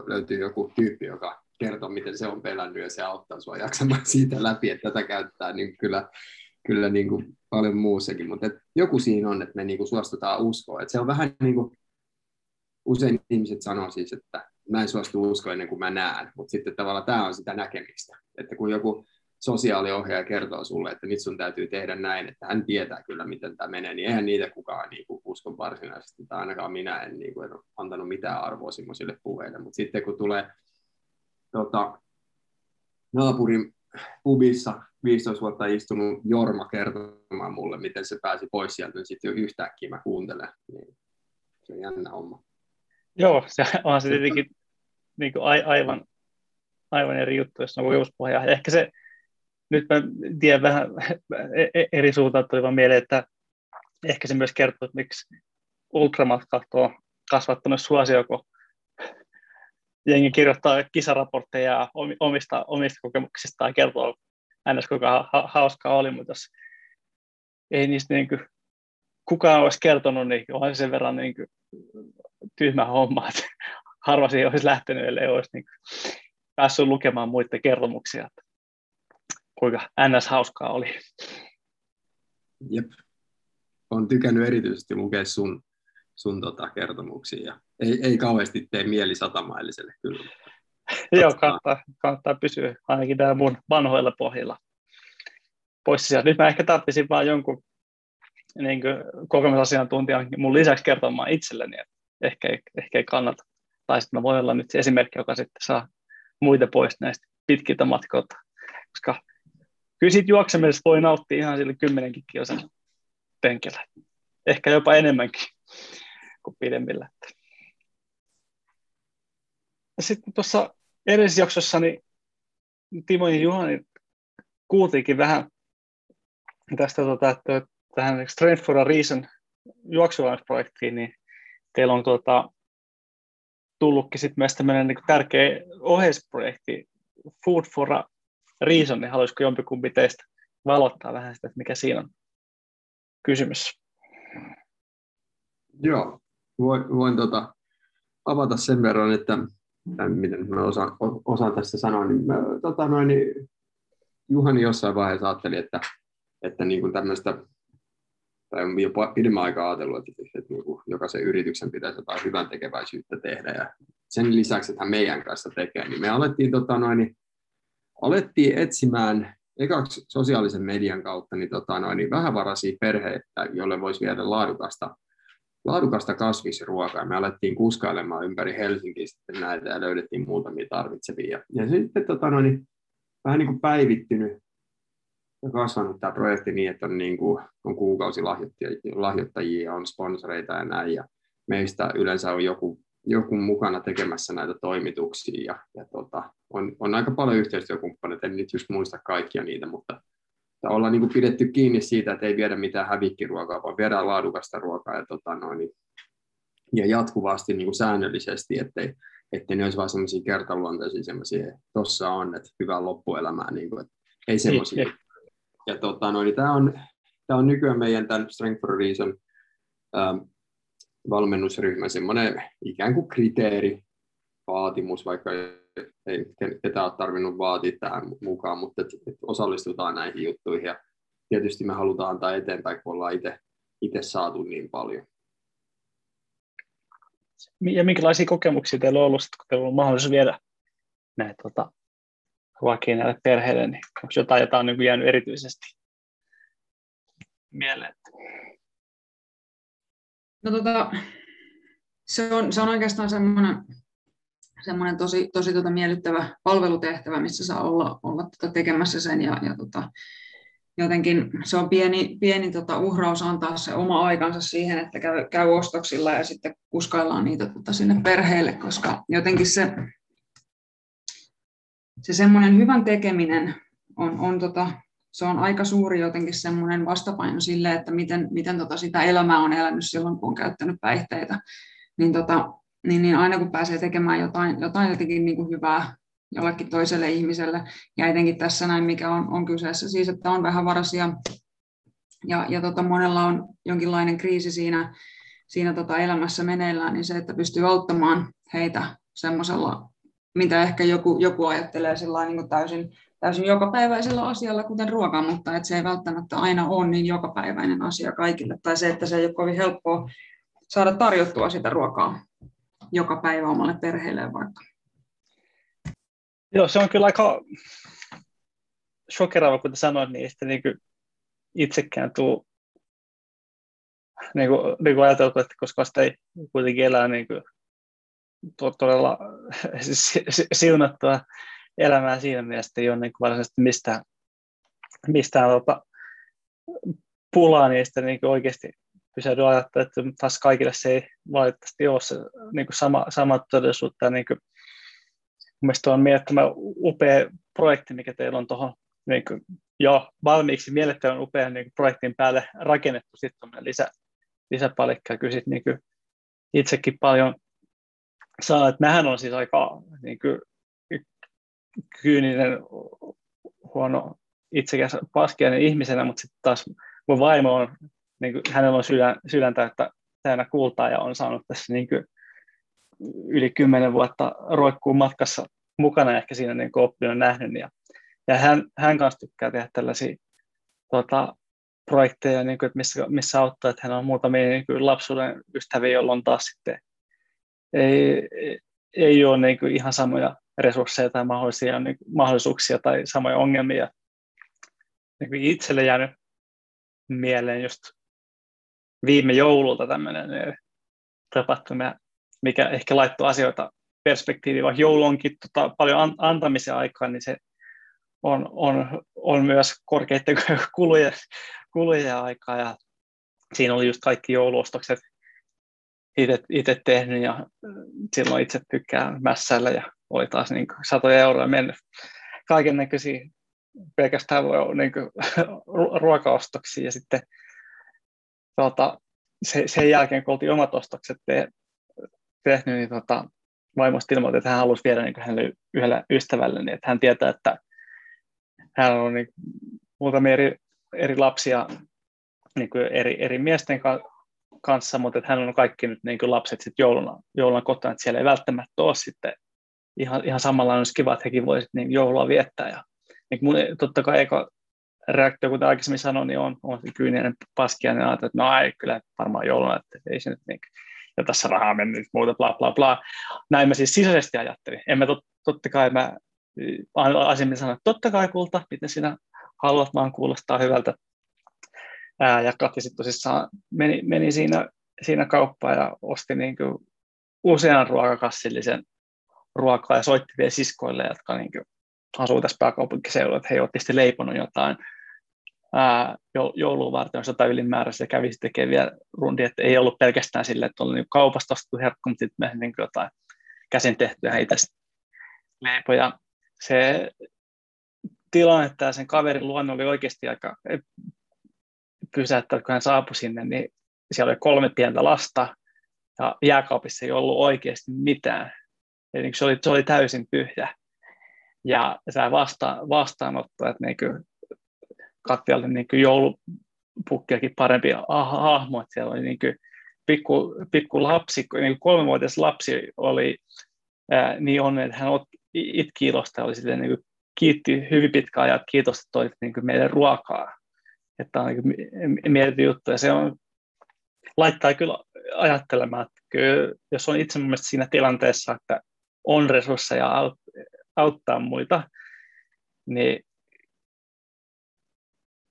löytyy joku tyyppi, joka kertoo, miten se on pelännyt ja se auttaa sua jaksamaan siitä läpi, että tätä käyttää niin kyllä, kyllä niin kuin paljon muussakin. Mutta joku siinä on, että me niin kuin suostutaan uskoa. Et se on vähän niin kuin, usein ihmiset sanoo siis, että mä en suostu uskoa ennen kuin mä näen, mutta sitten tavallaan tämä on sitä näkemistä. Että kun joku sosiaaliohjaaja kertoo sulle, että nyt sun täytyy tehdä näin, että hän tietää kyllä, miten tämä menee, niin eihän niitä kukaan niin kuin, usko varsinaisesti, tai ainakaan minä en, niin kuin, en antanut mitään arvoa semmoisille puheille. Mutta sitten kun tulee tota, naapurin pubissa 15 vuotta istunut Jorma kertomaan mulle, miten se pääsi pois sieltä, niin sitten jo yhtäkkiä mä kuuntelen. Niin se on jännä homma. Joo, se on se tietenkin niin kuin aivan, aivan eri juttu, jos on kokemuspohja. Ehkä se nyt mä tiedän vähän eri suuntaan tuli mieleen, että ehkä se myös kertoo, että miksi ultramatkat on kasvattanut suosio, kun jengi kirjoittaa kisaraportteja omista, omista kokemuksistaan ja kertoo ns. kuinka ha- hauskaa oli, mutta jos ei niistä niin kuin, kukaan olisi kertonut, niin onhan se sen verran niin kuin, tyhmä homma, että harva siihen olisi lähtenyt, ellei olisi niin kuin, päässyt lukemaan muiden kertomuksia kuinka ns. hauskaa oli. Jep. Olen tykännyt erityisesti lukea sun, sun tota kertomuksia. Ja ei, ei kauheasti tee mieli satamailliselle kyllä. Joo, kannattaa, kannattaa pysyä ainakin täällä mun vanhoilla pohjilla. Pois sieltä. Nyt mä ehkä tarvitsisin vaan jonkun niin kokemusasiantuntijan mun lisäksi kertomaan itselleni, että ehkä ei, ehkä ei kannata tai sitten mä voin olla nyt se esimerkki, joka sitten saa muita pois näistä pitkiltä matkoilta, koska kyllä siitä juoksemisesta voi nauttia ihan sille kymmenenkin kilsan penkillä, ehkä jopa enemmänkin kuin pidemmillä. Sitten tuossa edellisessä jaksossa niin Timo ja Juhani kuultiinkin vähän tästä, tota, että tähän Strength for a Reason juoksuvalmennusprojektiin, niin teillä on tuota, tullutkin sitten myös tämmöinen niin tärkeä oheisprojekti Food for a Reason, niin haluaisiko jompikumpi teistä valottaa vähän sitä, että mikä siinä on kysymys? Joo, voin, voin tota, avata sen verran, että miten mä osaan, osaan tästä sanoa, niin, mä, tota, noin, niin Juhani jossain vaiheessa ajatteli, että, että niin kuin tämmöistä, tai on jopa pidemmän aikaa ajatellut, että, että niin kuin jokaisen yrityksen pitäisi jotain hyvän tekeväisyyttä tehdä, ja sen lisäksi, että hän meidän kanssa tekee, niin me alettiin, tota, noin, niin, alettiin etsimään ekaksi sosiaalisen median kautta niin, tota, noin, niin vähävaraisia perheitä, joille voisi viedä laadukasta laadukasta kasvisruokaa. Me alettiin kuskailemaan ympäri Helsinkiä sitten näitä ja löydettiin muutamia tarvitsevia. Ja sitten tota, no, niin, vähän niin kuin päivittynyt ja kasvanut tämä projekti niin, että on, niin kuin, on kuukausilahjoittajia, on sponsoreita ja näin. Ja meistä yleensä on joku, joku mukana tekemässä näitä toimituksia ja, ja tota, on, on, aika paljon yhteistyökumppaneita, en nyt just muista kaikkia niitä, mutta että ollaan niin kuin pidetty kiinni siitä, että ei viedä mitään hävikkiruokaa, vaan viedään laadukasta ruokaa ja, tota noin, ja jatkuvasti niin kuin säännöllisesti, ettei, ettei ne olisi vain sellaisia kertaluonteisia semmoisia, tuossa on, että hyvää loppuelämää, niin kuin, että ei semmoisia. Niin, ja tota, noin, tämä, on, tämä on nykyään meidän tämän Strength for Reason ähm, valmennusryhmä semmoinen ikään kuin kriteeri, vaatimus, vaikka ei ketään ole tarvinnut vaatia tähän mukaan, mutta et, et osallistutaan näihin juttuihin ja tietysti me halutaan antaa eteenpäin, kun ollaan itse saatu niin paljon. Ja minkälaisia kokemuksia teillä on ollut, kun teillä on mahdollisuus viedä näitä tota, ruokia näille perheille, niin onko jotain, jota on niin jäänyt erityisesti mieleen? No tota, se on, se on oikeastaan semmoinen semmoinen tosi, tosi tota miellyttävä palvelutehtävä, missä saa olla, olla tota tekemässä sen ja, ja tota, jotenkin se on pieni, pieni tota uhraus antaa se oma aikansa siihen, että käy, käy ostoksilla ja sitten kuskaillaan niitä tota sinne perheelle, koska jotenkin se, se semmoinen hyvän tekeminen on, on tota, se on aika suuri jotenkin semmoinen vastapaino sille, että miten, miten tota sitä elämää on elänyt silloin, kun on käyttänyt päihteitä. Niin tota, niin, niin aina kun pääsee tekemään jotain, jotain jotenkin niin kuin hyvää jollekin toiselle ihmiselle, ja etenkin tässä näin, mikä on, on kyseessä, siis että on vähän varasia, ja, ja tota, monella on jonkinlainen kriisi siinä, siinä tota elämässä meneillään, niin se, että pystyy auttamaan heitä semmoisella, mitä ehkä joku, joku ajattelee niin kuin täysin, täysin jokapäiväisellä asialla, kuten ruoka, mutta että se ei välttämättä aina ole niin jokapäiväinen asia kaikille, tai se, että se ei ole kovin helppoa saada tarjottua sitä ruokaa joka päivä omalle perheelle vaikka. Joo, se on kyllä aika shokeraava, kuten sanoin, niin sitten niin itsekään tuu niin kuin, niin kuin ajateltu, että koska sitä ei kuitenkin elää niin kuin, todella siunattua elämää siinä mielessä, ei ole niin varsinaisesti mistään, mistään tota, pulaa, sitten niin oikeasti pysähdy ajattelua, että taas kaikille se ei valitettavasti ole se niin sama, sama todellisuutta. Niin kuin, mielestäni on mielettämä upea projekti, mikä teillä on tuohon niin jo valmiiksi mielettömän upean niin projektin päälle rakennettu sitten lisä, lisäpalikka. Kyllä sit, niin itsekin paljon saa, että mähän on siis aika niin kuin, kyyninen, huono itsekäs paskiainen ihmisenä, mutta sitten taas mun vaimo on niin kuin, hänellä on sydän, sydäntä että täynnä kultaa ja on saanut tässä niin kuin, yli kymmenen vuotta roikkuu matkassa mukana ehkä siinä niin oppinut nähnyt. Ja, ja hän, hän kanssa tykkää tehdä tällaisia tota, projekteja, niin kuin, että missä, missä auttaa, että hän on muutamia niin kuin lapsuuden ystäviä, joilla on taas sitten ei, ei ole niin kuin ihan samoja resursseja tai mahdollisia, niin mahdollisuuksia tai samoja ongelmia. Niin itselle jäänyt mieleen just viime joululta tämmöinen tapahtuma, mikä ehkä laittoi asioita perspektiivi, vaikka joulu onkin tota, paljon antamisen aikaa, niin se on, on, on myös korkeiden kulujen, kulujen aikaa ja siinä oli just kaikki jouluostokset itse tehnyt ja silloin itse tykkään mässäillä ja oli taas niin satoja euroja mennyt. Kaiken näköisiä pelkästään voi olla niin ruokaostoksia ja sitten tuota, se, sen jälkeen, kun oltiin omat ostokset te, tehnyt, niin tota, vaimosta ilmoitti, että hän halusi viedä niin hänelle yhdelle ystävälle, niin että hän tietää, että hän on niin muutamia eri, eri lapsia niin eri, eri miesten kanssa, mutta että hän on kaikki nyt niin lapset sitten jouluna, jouluna kotona, että siellä ei välttämättä ole sitten ihan, ihan samalla olisi kiva, että hekin voisivat niin joulua viettää. Ja, niin mun, totta kai eka reaktio, kuten aikaisemmin sanoin, niin on, on kyyninen paskia, niin että no ei, kyllä varmaan jouluna, että ei se nyt niin, ja tässä rahaa mennyt, muuta, bla bla bla. Näin mä siis sisäisesti ajattelin. En mä tot, totta kai mä aiemmin sanoin, että totta kai kulta, miten sinä haluat, vaan kuulostaa hyvältä. Ää, ja Katja sitten tosissaan meni, meni siinä, siinä kauppaan ja osti niin kuin usean ruokakassillisen ruokaa ja soitti vielä siskoille, jotka niin kuin asuu tässä pääkaupunkiseudulla, että he olette sitten leiponut jotain ää, joulua varten, jos jotain ylimääräistä ja kävi sitten tekemään vielä rundi, että ei ollut pelkästään sille, että oli niin kaupasta ostettu herkku, mutta sitten niin jotain käsin tehtyä itse leipoja. Se tilanne, että sen kaverin luonne oli oikeasti aika pysäyttävä, kun hän saapui sinne, niin siellä oli kolme pientä lasta, ja jääkaapissa ei ollut oikeasti mitään. Eli se oli, se oli täysin pyhä. Ja se vasta, vastaanotto, että niin oli niin joulupukkiakin parempi hahmo, että siellä oli niin kuin pikku, pikku lapsi, niin kuin kolmevuotias lapsi oli ää, niin onnen, että hän itki ilosta, oli sitten niin kuin, kiitti hyvin pitkään ajan, että kiitos, että toit niin kuin meille ruokaa. Että on niin mietitty juttu, ja se on, laittaa kyllä ajattelemaan, että kyllä, jos on itse mielestä siinä tilanteessa, että on resursseja auttaa muita, niin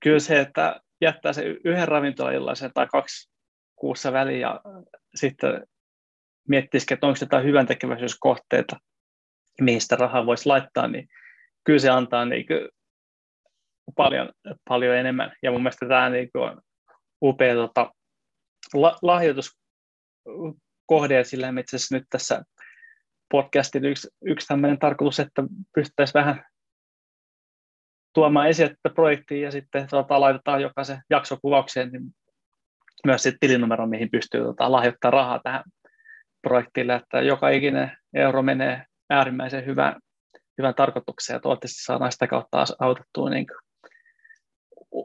kyllä se, että jättää se yhden ravintolaillaisen tai kaksi kuussa väliin ja sitten miettisikin, että onko jotain hyvän tekeväisyyskohteita, mihin sitä rahaa voisi laittaa, niin kyllä se antaa niin kuin paljon, paljon enemmän. Ja mun mielestä tämä niin kuin on upea tota, lahjoituskohde, sillä itse asiassa nyt tässä podcastin yksi, yksi tämmöinen tarkoitus, että pystyttäisiin vähän tuomaan esille tätä projektia ja sitten tota, laitetaan jokaisen jaksokuvaukseen niin myös sitten tilinumero, mihin pystyy tota, lahjoittamaan rahaa tähän projektille, että joka ikinen euro menee äärimmäisen hyvään, hyvän tarkoitukseen ja toivottavasti saadaan sitä kautta autettua niin kuin,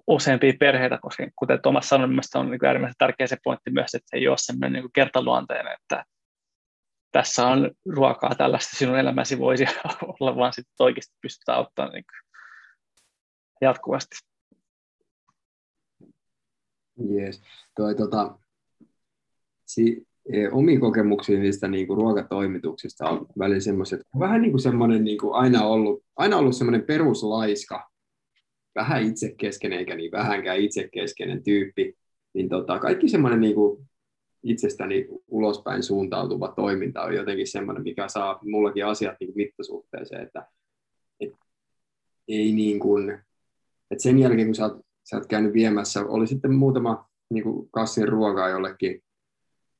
useampia perheitä, koska kuten Thomas sanoi, on niin äärimmäisen tärkeä se pointti myös, että se ei ole sellainen niin kertaluonteinen, että tässä on ruokaa tällaista sinun elämäsi voisi olla, vaan sitten oikeasti pystytään auttamaan niin jatkuvasti. Jees. Toi, tota, si, e, omiin kokemuksiin niistä niin kuin ruokatoimituksista on välillä semmoiset, vähän niin kuin semmoinen niin kuin aina ollut, aina ollut semmoinen peruslaiska, vähän itsekeskeinen eikä niin vähänkään itsekeskeinen tyyppi, niin tota, kaikki semmoinen niin kuin itsestäni ulospäin suuntautuva toiminta on jotenkin semmoinen, mikä saa mullakin asiat niin mittasuhteeseen, että et, ei niin kuin, että sen jälkeen kun sä oot, sä oot käynyt viemässä, oli sitten muutama niin kuin kassin ruokaa jollekin,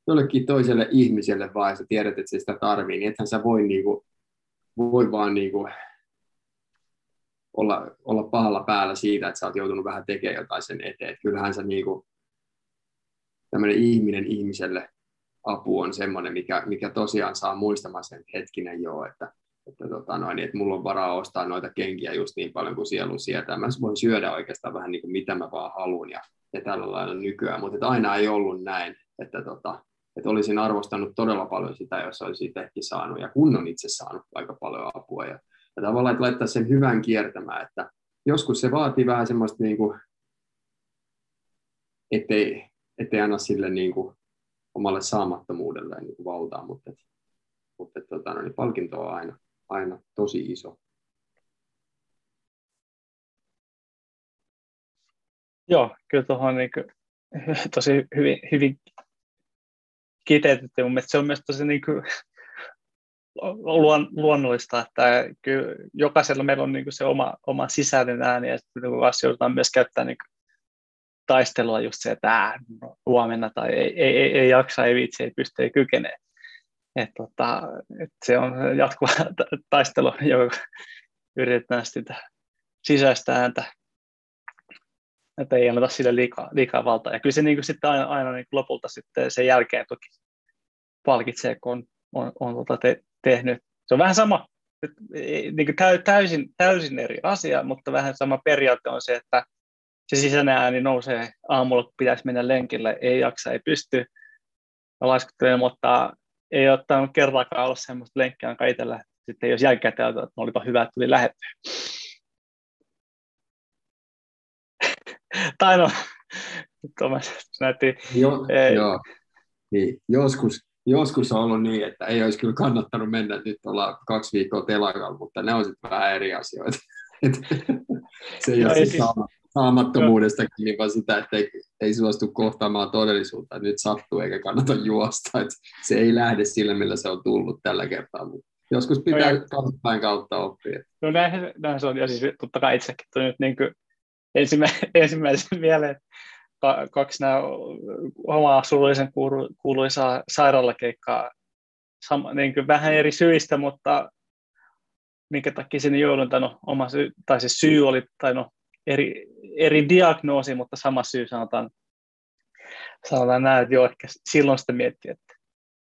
jollekin toiselle ihmiselle vaan, ja sä tiedät, että se sitä tarvii, niin ethän sä voi, niin kuin, voi vaan niin kuin, olla, olla pahalla päällä siitä, että sä oot joutunut vähän tekemään jotain sen eteen. kyllähän sä niin kuin, tämmöinen ihminen ihmiselle apu on semmoinen, mikä, mikä tosiaan saa muistamaan sen hetkinen joo, että, että, tota noin, että mulla on varaa ostaa noita kenkiä just niin paljon kuin sielu sietää. Mä voin syödä oikeastaan vähän niin kuin mitä mä vaan haluan ja, ja tällä lailla nykyään, mutta aina ei ollut näin, että, tota, että olisin arvostanut todella paljon sitä, jos olisi itsekin saanut ja kun on itse saanut aika paljon apua ja, ja tavallaan, että laittaa sen hyvän kiertämään, että joskus se vaatii vähän semmoista niin kuin, ettei, ettei anna sille niin kuin omalle saamattomuudelle niin kuin valtaa, mutta, et, mutta et, tota, no, niin palkinto on aina, aina tosi iso. Joo, kyllä tuohon niin kuin, tosi hyvin, hyvin kiteytetty. Mun mielestä se on myös tosi niin kuin, luon, luonnollista, että kyllä jokaisella meillä on niin kuin se oma, oma sisäinen ääni, ja sitten kun joudutaan myös käyttää niin taistelua just se, että äh, huomenna tai ei, ei, ei, ei jaksa, ei viitsi, ei pysty, ei kykene. Et, tota, et se on jatkuva taistelu, joka yritetään sitä sisäistä ääntä, että ei anneta sille liikaa, liikaa valtaa. Ja kyllä se niin kuin sitten aina, aina niin kuin lopulta sitten sen jälkeen toki palkitsee, kun on, on, on tota te, tehnyt. Se on vähän sama, niin kuin täysin, täysin eri asia, mutta vähän sama periaate on se, että se sisäinen ääni nousee aamulla, kun pitäisi mennä lenkille, ei jaksa, ei pysty. Laskuttelen, mutta ei ottanut kertaakaan olla semmoista lenkkiä ainakaan itsellä. Sitten jos jälkikäteen että olipa hyvä, että tuli lähettyä. tai no, Thomas näytti... Jo, joo, niin. Joskus, joskus on ollut niin, että ei olisi kyllä kannattanut mennä, nyt ollaan kaksi viikkoa telakalla, mutta ne on sitten vähän eri asioita. se ei no, ole siis saamattomuudestakin, niin vaan sitä, että ei, ei suostu kohtaamaan todellisuutta, että nyt sattuu eikä kannata juosta. Että se ei lähde sillä, millä se on tullut tällä kertaa, mutta joskus pitää no, päin kautta oppia. No näin, näin se on, ja siis totta kai itsekin. Tuli nyt niin ensimmä, ensimmäisen mieleen kaksi nämä omaa surullisen kuuluisaa sairaalakeikkaa. Sama, niin kuin vähän eri syistä, mutta minkä takia sinne joudun, tai, no, oma syy, tai se syy oli, tai no, eri, eri diagnoosi, mutta sama syy sanotaan, sanotaan näin, että joo, ehkä silloin sitten miettii, että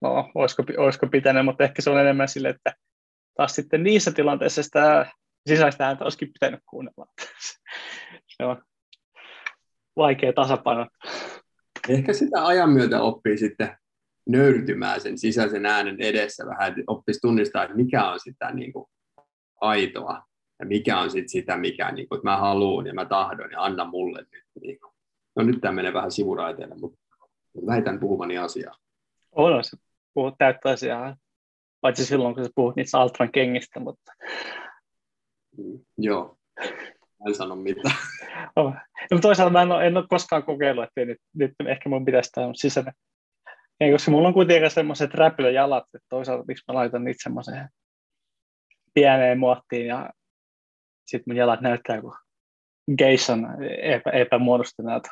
no, olisiko, olisiko pitänyt, mutta ehkä se on enemmän sille, että taas sitten niissä tilanteissa sitä sisäistä ääntä olisikin pitänyt kuunnella. se on vaikea tasapaino. Ehkä sitä ajan myötä oppii sitten nöyrtymään sen sisäisen äänen edessä vähän, että oppisi tunnistaa, että mikä on sitä niin kuin aitoa ja mikä on sit sitä, mikä niin kuin, että mä haluan ja mä tahdon ja anna mulle nyt. Niin kuin. No nyt tämä menee vähän sivuraiteille, mutta väitän puhumani asiaa. On, se puhut täyttä asiaa, paitsi silloin, kun sä puhut niistä Altran kengistä, mutta... Mm, joo, en sano mitään. No, toisaalta mä en ole, en ole koskaan kokeillut, että nyt, nyt ehkä mun pitäisi tämä sisäinen. Ei, koska mulla on kuitenkin semmoiset räpylöjalat, että toisaalta miksi mä laitan niitä semmoiseen pieneen muottiin ja sitten mun jalat näyttää kuin geissan epä, epämuodostuneelta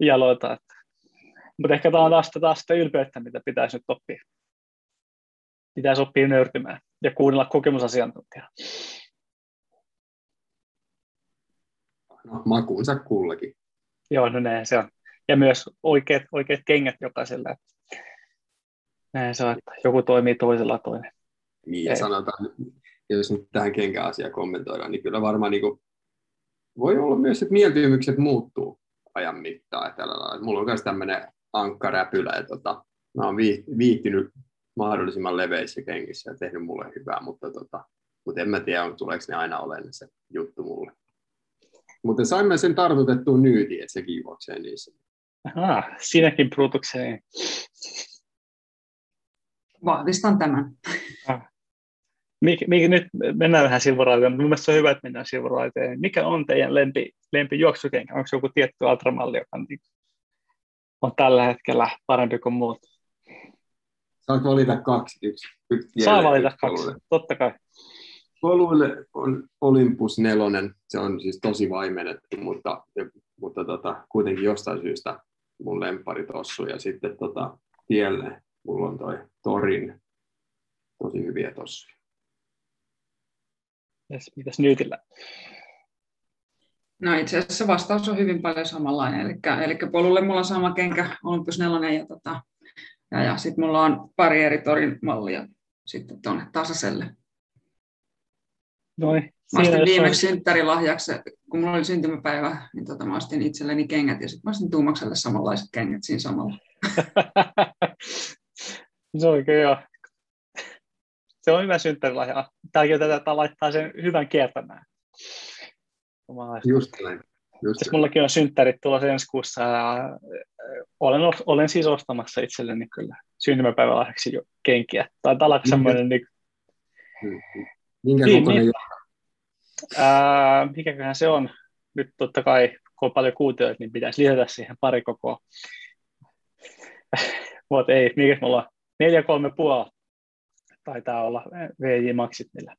jaloita. Että. Mutta ehkä tämä on taas, taas sitä ylpeyttä, mitä pitäisi nyt oppia. Pitäisi oppia nöyrtymään ja kuunnella kokemusasiantuntijaa. No, makuunsa kullakin. Joo, no näin se on. Ja myös oikeat, oikeat kengät jokaiselle. Näin se on, että joku toimii toisella toinen. Niin, ja Ei. sanotaan, jos nyt tähän kenkäasiaan kommentoidaan, niin kyllä varmaan niin kuin, voi olla myös, että mieltymykset muuttuu ajan mittaan. Tällä lailla. Mulla on myös tämmöinen ankkaräpylä, ja tota, mä oon viihtynyt mahdollisimman leveissä kenkissä ja tehnyt mulle hyvää, mutta, tota, mutta en mä tiedä, tuleeko ne aina olemaan se juttu mulle. Mutta saimme sen tartutettua nyytiin, että sekin juoksee niissä. Aha, sinäkin Brutukseen. Vahvistan tämän. Ah. Mik, mik, nyt mennään vähän silvoraiteen, mutta mielestäni se on hyvä, että mennään silvoraiteen. Mikä on teidän lempi, lempi juoksukenkä? Onko se joku tietty altramalli, joka niin on tällä hetkellä parempi kuin muut? Saat valita kaksi. Yksi, yksi Saa valita kaksi, poluille. totta kai. Poluille on Olympus 4, se on siis tosi vaimennettu, mutta, mutta tota, kuitenkin jostain syystä mun lempari tossu. Ja sitten tota, tielle mulla on toi Torin tosi hyviä tossuja. Yes, mitäs Nyytillä? No itse asiassa vastaus on hyvin paljon samanlainen. Eli, eli polulle mulla on sama kenkä, Olympus 4 ja, tota, ja, ja sitten mulla on pari eri torin mallia sitten tuonne tasaiselle. Noin. Mä ostin viimeksi on... synttärilahjaksi, kun mulla oli syntymäpäivä, niin tota, mä ostin itselleni kengät ja sitten mä ostin Tuumakselle samanlaiset kengät siinä samalla. se on kyllä se on hyvä synttärilahja. Tämäkin tätä laittaa sen hyvän kiertämään. Just näin. Just siis mullakin on synttärit tulossa ensi kuussa ja olen, olen siis ostamassa itselleni kyllä syntymäpäivälahjaksi jo kenkiä. Tai olla semmoinen... Niin... Minkä niin, kokoinen niin, ää, mikäköhän se on? Nyt totta kai, kun on paljon kuutioita, niin pitäisi lisätä siihen pari kokoa. Mutta ei, mikä mulla on? Neljä kolme puoli taitaa olla VJ Maxit, millä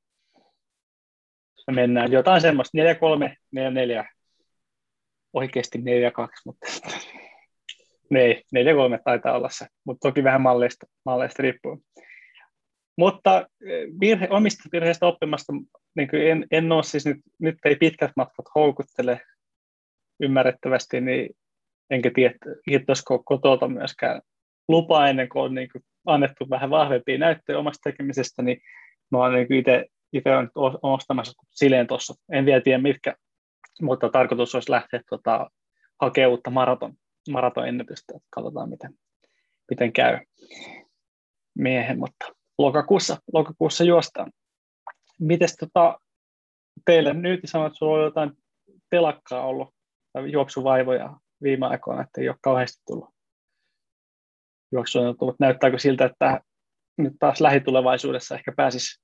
me mennään. Jotain semmoista. 4-3, 4-4, oikeasti 4-2, mutta ne, 4-3 taitaa olla se, mutta toki vähän malleista, malleista riippuu. Mutta eh, virhe, omista virheistä oppimasta niin en, en ole siis nyt, nyt ei pitkät matkat houkuttele ymmärrettävästi, niin enkä tiedä, kiitosko kotolta myöskään lupa ennen kuin on niin kuin annettu vähän vahvempia näyttöjä omasta tekemisestä, niin mä oon niin itse itse olen ostamassa silleen tuossa. En vielä tiedä mitkä, mutta tarkoitus olisi lähteä tota, hakemaan uutta maraton, maraton ennätystä. Katsotaan, miten, miten käy miehen, mutta lokakuussa, lokakuussa juostaan. Mites tota, teille nyt sanoit, että sulla on jotain telakkaa ollut tai juoksuvaivoja viime aikoina, että ei ole kauheasti tullut juoksua tullut. Näyttääkö siltä, että nyt taas lähitulevaisuudessa ehkä pääsisi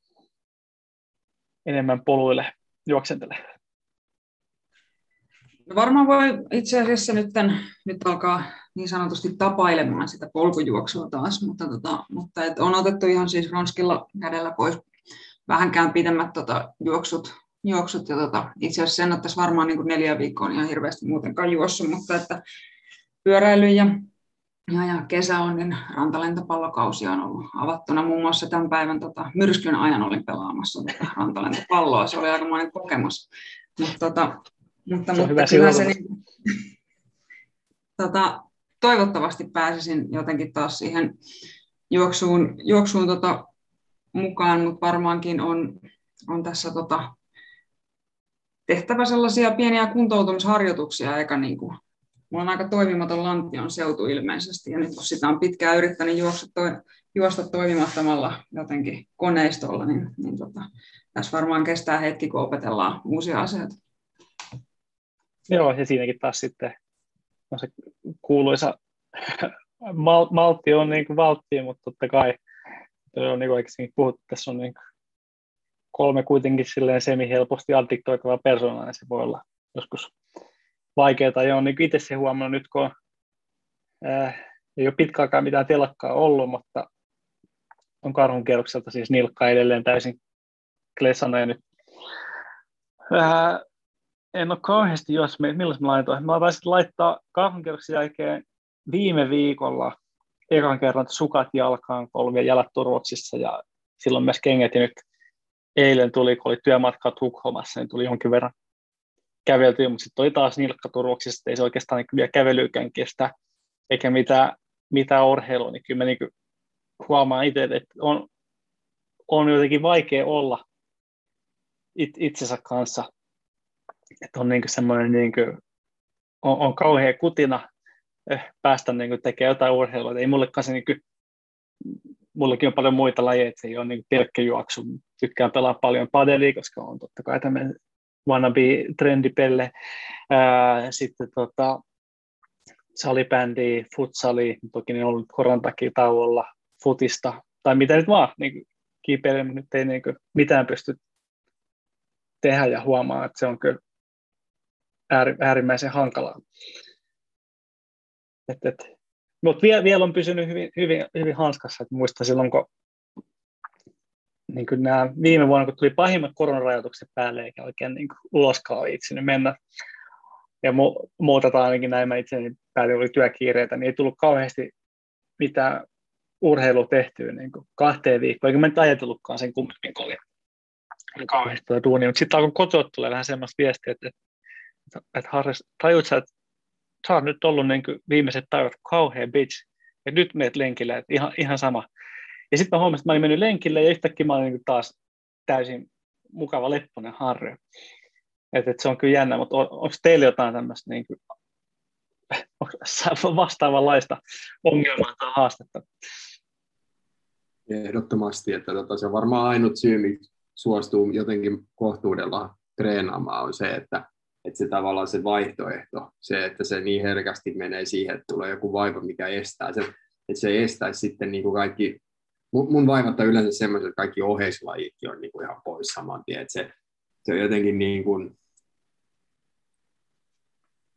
enemmän poluille juoksentelemaan? No varmaan voi itse asiassa nyt, tämän, nyt alkaa niin sanotusti tapailemaan sitä polkujuoksua taas, mutta, tota, mutta et on otettu ihan siis ronskilla kädellä pois vähänkään pidemmät tota, juoksut, juoksut ja tota, itse asiassa sen ottaisi varmaan niin kuin neljä viikkoa ihan hirveästi muutenkaan juossut, mutta että pyöräily ja ja, ja kesä on, niin rantalentopallokausi on ollut avattuna. Muun muassa tämän päivän tota, myrskyn ajan olin pelaamassa tota, rantalentopalloa. Se oli aikamoinen kokemus. Mut, tota, mutta se mutta kyllä se niin, tota, toivottavasti pääsisin jotenkin taas siihen juoksuun, juoksuun tota, mukaan, mutta varmaankin on, on tässä tota, tehtävä sellaisia pieniä kuntoutumisharjoituksia eikä niin kuin Mulla on aika toimimaton lantion seutu ilmeisesti, ja nyt kun sitä on pitkään yrittänyt juosta, to, juosta toimimattomalla jotenkin koneistolla, niin, niin tota, tässä varmaan kestää hetki, kun opetellaan uusia asioita. Joo, ja siinäkin taas sitten on se kuuluisa mal, maltti on niin kuin valtti, mutta totta kai on niin kuin puhuttu, tässä on niin kuin kolme kuitenkin silleen semi-helposti addiktoitavaa persoonaa, se voi olla joskus vaikeaa ja on niin itse se huomannut nyt, kun äh, ei ole pitkäaikaan mitään telakkaa ollut, mutta on karhun kierrokselta siis nilkka edelleen täysin klesana ja nyt äh, en ole kauheasti, jos milloin mä laitoin. Mä taisin laittaa karhun kierroksen jälkeen viime viikolla ekan kerran sukat jalkaan, ollut jalat turvoksissa ja silloin myös kengät. Ja nyt eilen tuli, kun oli työmatka Tukholmassa, niin tuli jonkin verran käveltyä, mutta sitten oli taas nilkkaturvoksista, ei se oikeastaan niin vielä kävelyykään kestä, eikä mitään, mitään urheilua, niin kyllä mä niin huomaan itse, että on, on jotenkin vaikea olla it, itsensä kanssa, että on niin semmoinen, niin kuin, on, on kauhea kutina eh, päästä niin tekemään jotain urheilua, ei mullekaan se niin kuin, mullakin on paljon muita lajeja, että se ei ole niin pelkkä juoksu. Tykkään pelaa paljon padelia, koska on totta kai tämmöinen wannabe trendipelle. Sitten tota, salibändi, futsali, toki ne on ollut koron takia tauolla, futista, tai mitä nyt vaan, niin kiipeilemä nyt ei niin mitään pysty tehdä ja huomaa, että se on kyllä äärimmäisen hankalaa. Et, et. Mutta vielä, vielä on pysynyt hyvin, hyvin, hyvin hanskassa, että muista silloin, kun niin kuin nämä viime vuonna, kun tuli pahimmat koronarajoitukset päälle, eikä oikein niin kuin uloskaan itse mennä, ja mu- muutetaan ainakin näin, mä itse päätin, oli työkiireitä, niin ei tullut kauheasti mitään urheilua tehtyä niin kuin kahteen viikkoon, eikä mä nyt ajatellutkaan sen kummemmin, kun oli kauheasti tuota duunia, mutta sitten alkoi kotoa tulee vähän semmoista viestiä, että, että, että Harris, tajut sä, että sä oot nyt ollut niin kuin viimeiset päivät kauhean bitch, ja nyt meet lenkille, että ihan, ihan sama, ja sitten mä huomasin, että mä olin mennyt lenkille ja yhtäkkiä mä olin niin taas täysin mukava lepponen harjo. Että et se on kyllä jännä, mutta on, onko teillä jotain tämmöistä niin vastaavanlaista ongelmaa tai haastetta? Ehdottomasti, että tota, se on varmaan ainut syy, miksi suostuu jotenkin kohtuudella treenaamaan, on se, että, että se tavallaan se vaihtoehto, se, että se niin herkästi menee siihen, että tulee joku vaiva, mikä estää sen, että se estäisi sitten niin kuin kaikki mun, mun vaivat on yleensä semmoiset, että kaikki oheislajitkin on niin kuin ihan pois saman tien. Että se, se on jotenkin niin kuin,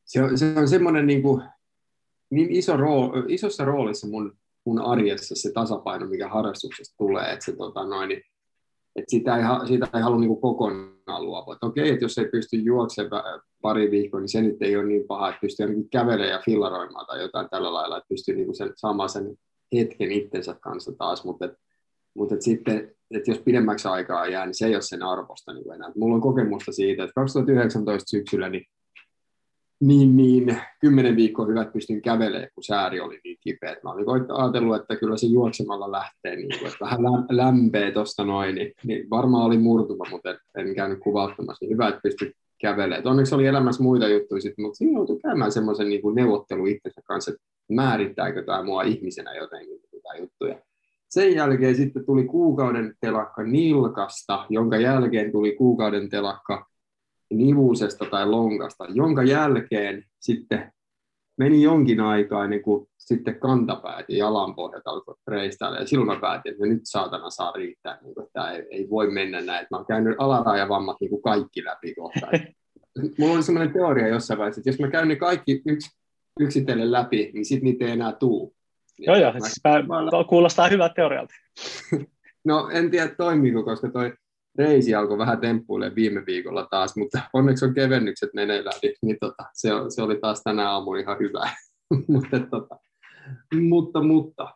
se on, se on semmoinen niin, kuin, niin iso rool, isossa roolissa mun mun arjessa se tasapaino, mikä harrastuksesta tulee, että se tota noin, että sitä ei, siitä ei halua niin kokonaan luopua. Että okei, että jos ei pysty juoksemaan pari viikkoa, niin se nyt ei ole niin paha, että pystyy ainakin kävelemään ja fillaroimaan tai jotain tällä lailla, että pystyy niin sen, saamaan sen hetken itsensä kanssa taas, mutta, et, mutta et sitten, että jos pidemmäksi aikaa jää, niin se ei ole sen arvosta niin enää. Mulla on kokemusta siitä, että 2019 syksyllä niin niin, niin kymmenen viikkoa hyvät pystyn kävelemään, kun sääri oli niin kipeä. Mä olin ajatellut, että kyllä se juoksemalla lähtee, niin kuin, että vähän lämpeä tuosta noin, niin, niin, varmaan oli murtuma, mutta en, en käynyt kuvauttamassa. Niin hyvä, että pystyi kävelemään. onneksi oli elämässä muita juttuja, sit, mutta siinä joutui käymään semmoisen niin neuvottelu itsensä kanssa, että määrittääkö tämä mua ihmisenä jotenkin tätä juttuja. Sen jälkeen sitten tuli kuukauden telakka Nilkasta, jonka jälkeen tuli kuukauden telakka nivuusesta tai lonkasta, jonka jälkeen sitten meni jonkin aikaa ennen kuin sitten kantapäät ja jalanpohjat alkoivat reistäillä. Ja silloin mä päätin, että nyt saatana saa riittää, niin kuin, että ei, ei, voi mennä näin. Mä oon käynyt alarajavammat niin kuin kaikki läpi kohta. Mulla oli sellainen teoria jossain vaiheessa, että jos mä käyn ne kaikki yksi, yksitellen läpi, niin sitten niitä ei enää tuu. Joo, joo, mä, siis mä, mä, kuulostaa hyvältä teorialta. no en tiedä toimiiko, koska toi reisi alkoi vähän temppuille viime viikolla taas, mutta onneksi on kevennykset meneillään, niin, niin tota, se, se, oli taas tänä aamu ihan hyvä. mutta, tota, mutta, mutta,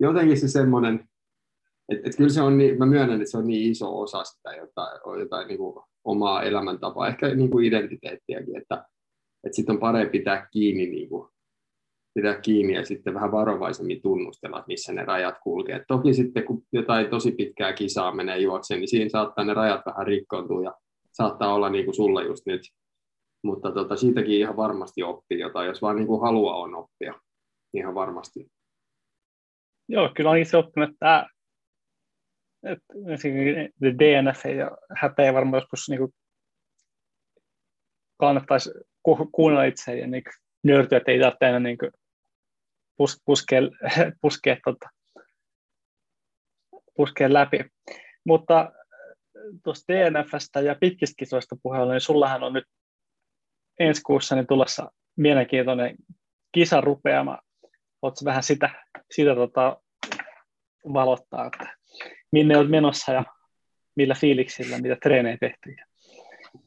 jotenkin se semmoinen, että et kyllä se on niin, mä myönnän, että se on niin iso osa sitä jotain, jotain niin kuin omaa elämäntapaa, ehkä niin kuin identiteettiäkin, että, että sitten on parempi pitää kiinni niin kuin pitää kiinni ja sitten vähän varovaisemmin tunnustella, että missä ne rajat kulkee. Toki sitten kun jotain tosi pitkää kisaa menee juokseen, niin siinä saattaa ne rajat vähän rikkoontua ja saattaa olla niin kuin sulla just nyt. Mutta tota, siitäkin ihan varmasti oppii jotain, jos vaan niin kuin halua on oppia. Ihan varmasti. Joo, kyllä on itse oppinut, että, että DNF ja häpeä varmaan joskus niin kuin kannattaisi kuunnella itse ja niin nöyrtyä, että ei tarvitse enää niin pus, puskea, puskea, tota, puskea läpi. Mutta tuosta DNFstä ja pitkistä kisoista puheella, niin sullahan on nyt ensi kuussa niin tulossa mielenkiintoinen kisarupeama. Oletko vähän sitä, sitä tota, valottaa, että minne olet menossa ja millä fiiliksillä, mitä treenejä tehty?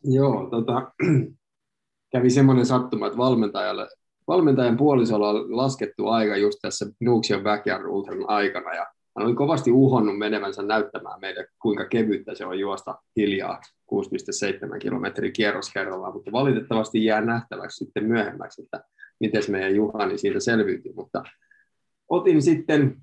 Joo, tota, kävi semmoinen sattuma, että valmentajalle valmentajan puolisolla on laskettu aika just tässä Nuuksion Backyard Ultran aikana, ja hän oli kovasti uhonnut menevänsä näyttämään meille, kuinka kevyttä se on juosta hiljaa 6,7 kilometrin kierros kerrallaan, mutta valitettavasti jää nähtäväksi sitten myöhemmäksi, että miten meidän Juhani siitä selviytyi, mutta otin sitten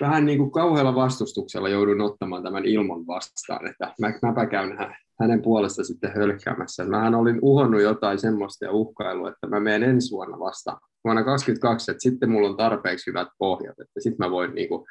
vähän niin kuin kauhealla vastustuksella joudun ottamaan tämän ilman vastaan, että mä, mäpä käyn hänen puolesta sitten hölkkäämässä. Mähän olin uhonnut jotain semmoista ja uhkailua, että mä menen ensi vuonna vasta vuonna 2022, että sitten mulla on tarpeeksi hyvät pohjat, että sitten mä voin niin kuin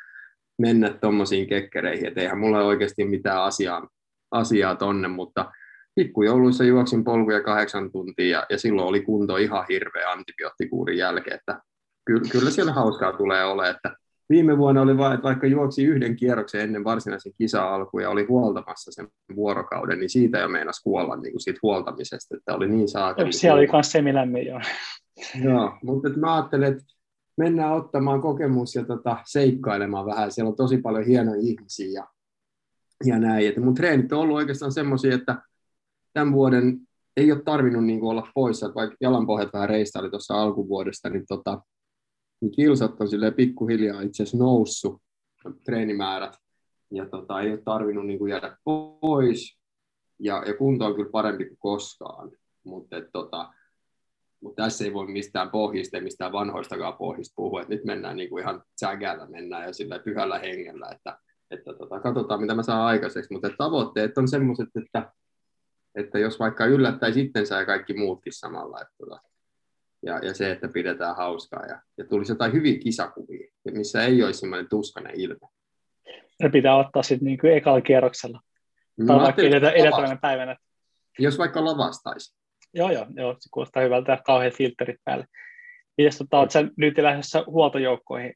mennä tuommoisiin kekkereihin, että eihän mulla ole oikeasti mitään asiaa, asiaa tonne, mutta pikkujouluissa juoksin polkuja kahdeksan tuntia ja, ja silloin oli kunto ihan hirveä antibioottikuurin jälkeen, että kyllä, kyllä siellä hauskaa tulee ole, että viime vuonna oli vain, että vaikka juoksi yhden kierroksen ennen varsinaisen kisa alkua ja oli huoltamassa sen vuorokauden, niin siitä jo meinasi kuolla niin kuin siitä huoltamisesta, että oli niin saakeli. Siellä oli myös semilämmin jo. Joo, mutta mä ajattelen, että mennään ottamaan kokemus ja tota, seikkailemaan vähän. Siellä on tosi paljon hienoja ihmisiä ja, ja näin. Että mun treenit on ollut oikeastaan semmoisia, että tämän vuoden ei ole tarvinnut niin olla poissa, vaikka jalanpohjat vähän oli tuossa alkuvuodesta, niin tota, niin kilsat on sille pikkuhiljaa itse asiassa noussut, treenimäärät, ja tota, ei ole tarvinnut niin kuin jäädä pois, ja, ja kunto on kyllä parempi kuin koskaan, mutta tota, mut tässä ei voi mistään pohjista, ei mistään vanhoistakaan pohjista puhua, että nyt mennään niin kuin ihan sägällä mennään ja sillä pyhällä hengellä, että, että tota, katsotaan mitä mä saan aikaiseksi, mutta tavoitteet on semmoiset, että, että jos vaikka yllättäisi itsensä ja kaikki muutkin samalla, että tota, ja, ja se, että pidetään hauskaa ja, ja tulisi jotain hyviä kisakuvia, missä ei olisi semmoinen tuskainen ilme. Ne pitää ottaa sitten niin kuin ekalla kierroksella. No, tai vaikka edeltävänä päivänä. Jos vaikka lavastaisi. Joo, joo, joo, se kuulostaa hyvältä, kauhean filterit päälle. Mites tota, oletko nyt lähdössä huoltojoukkoihin?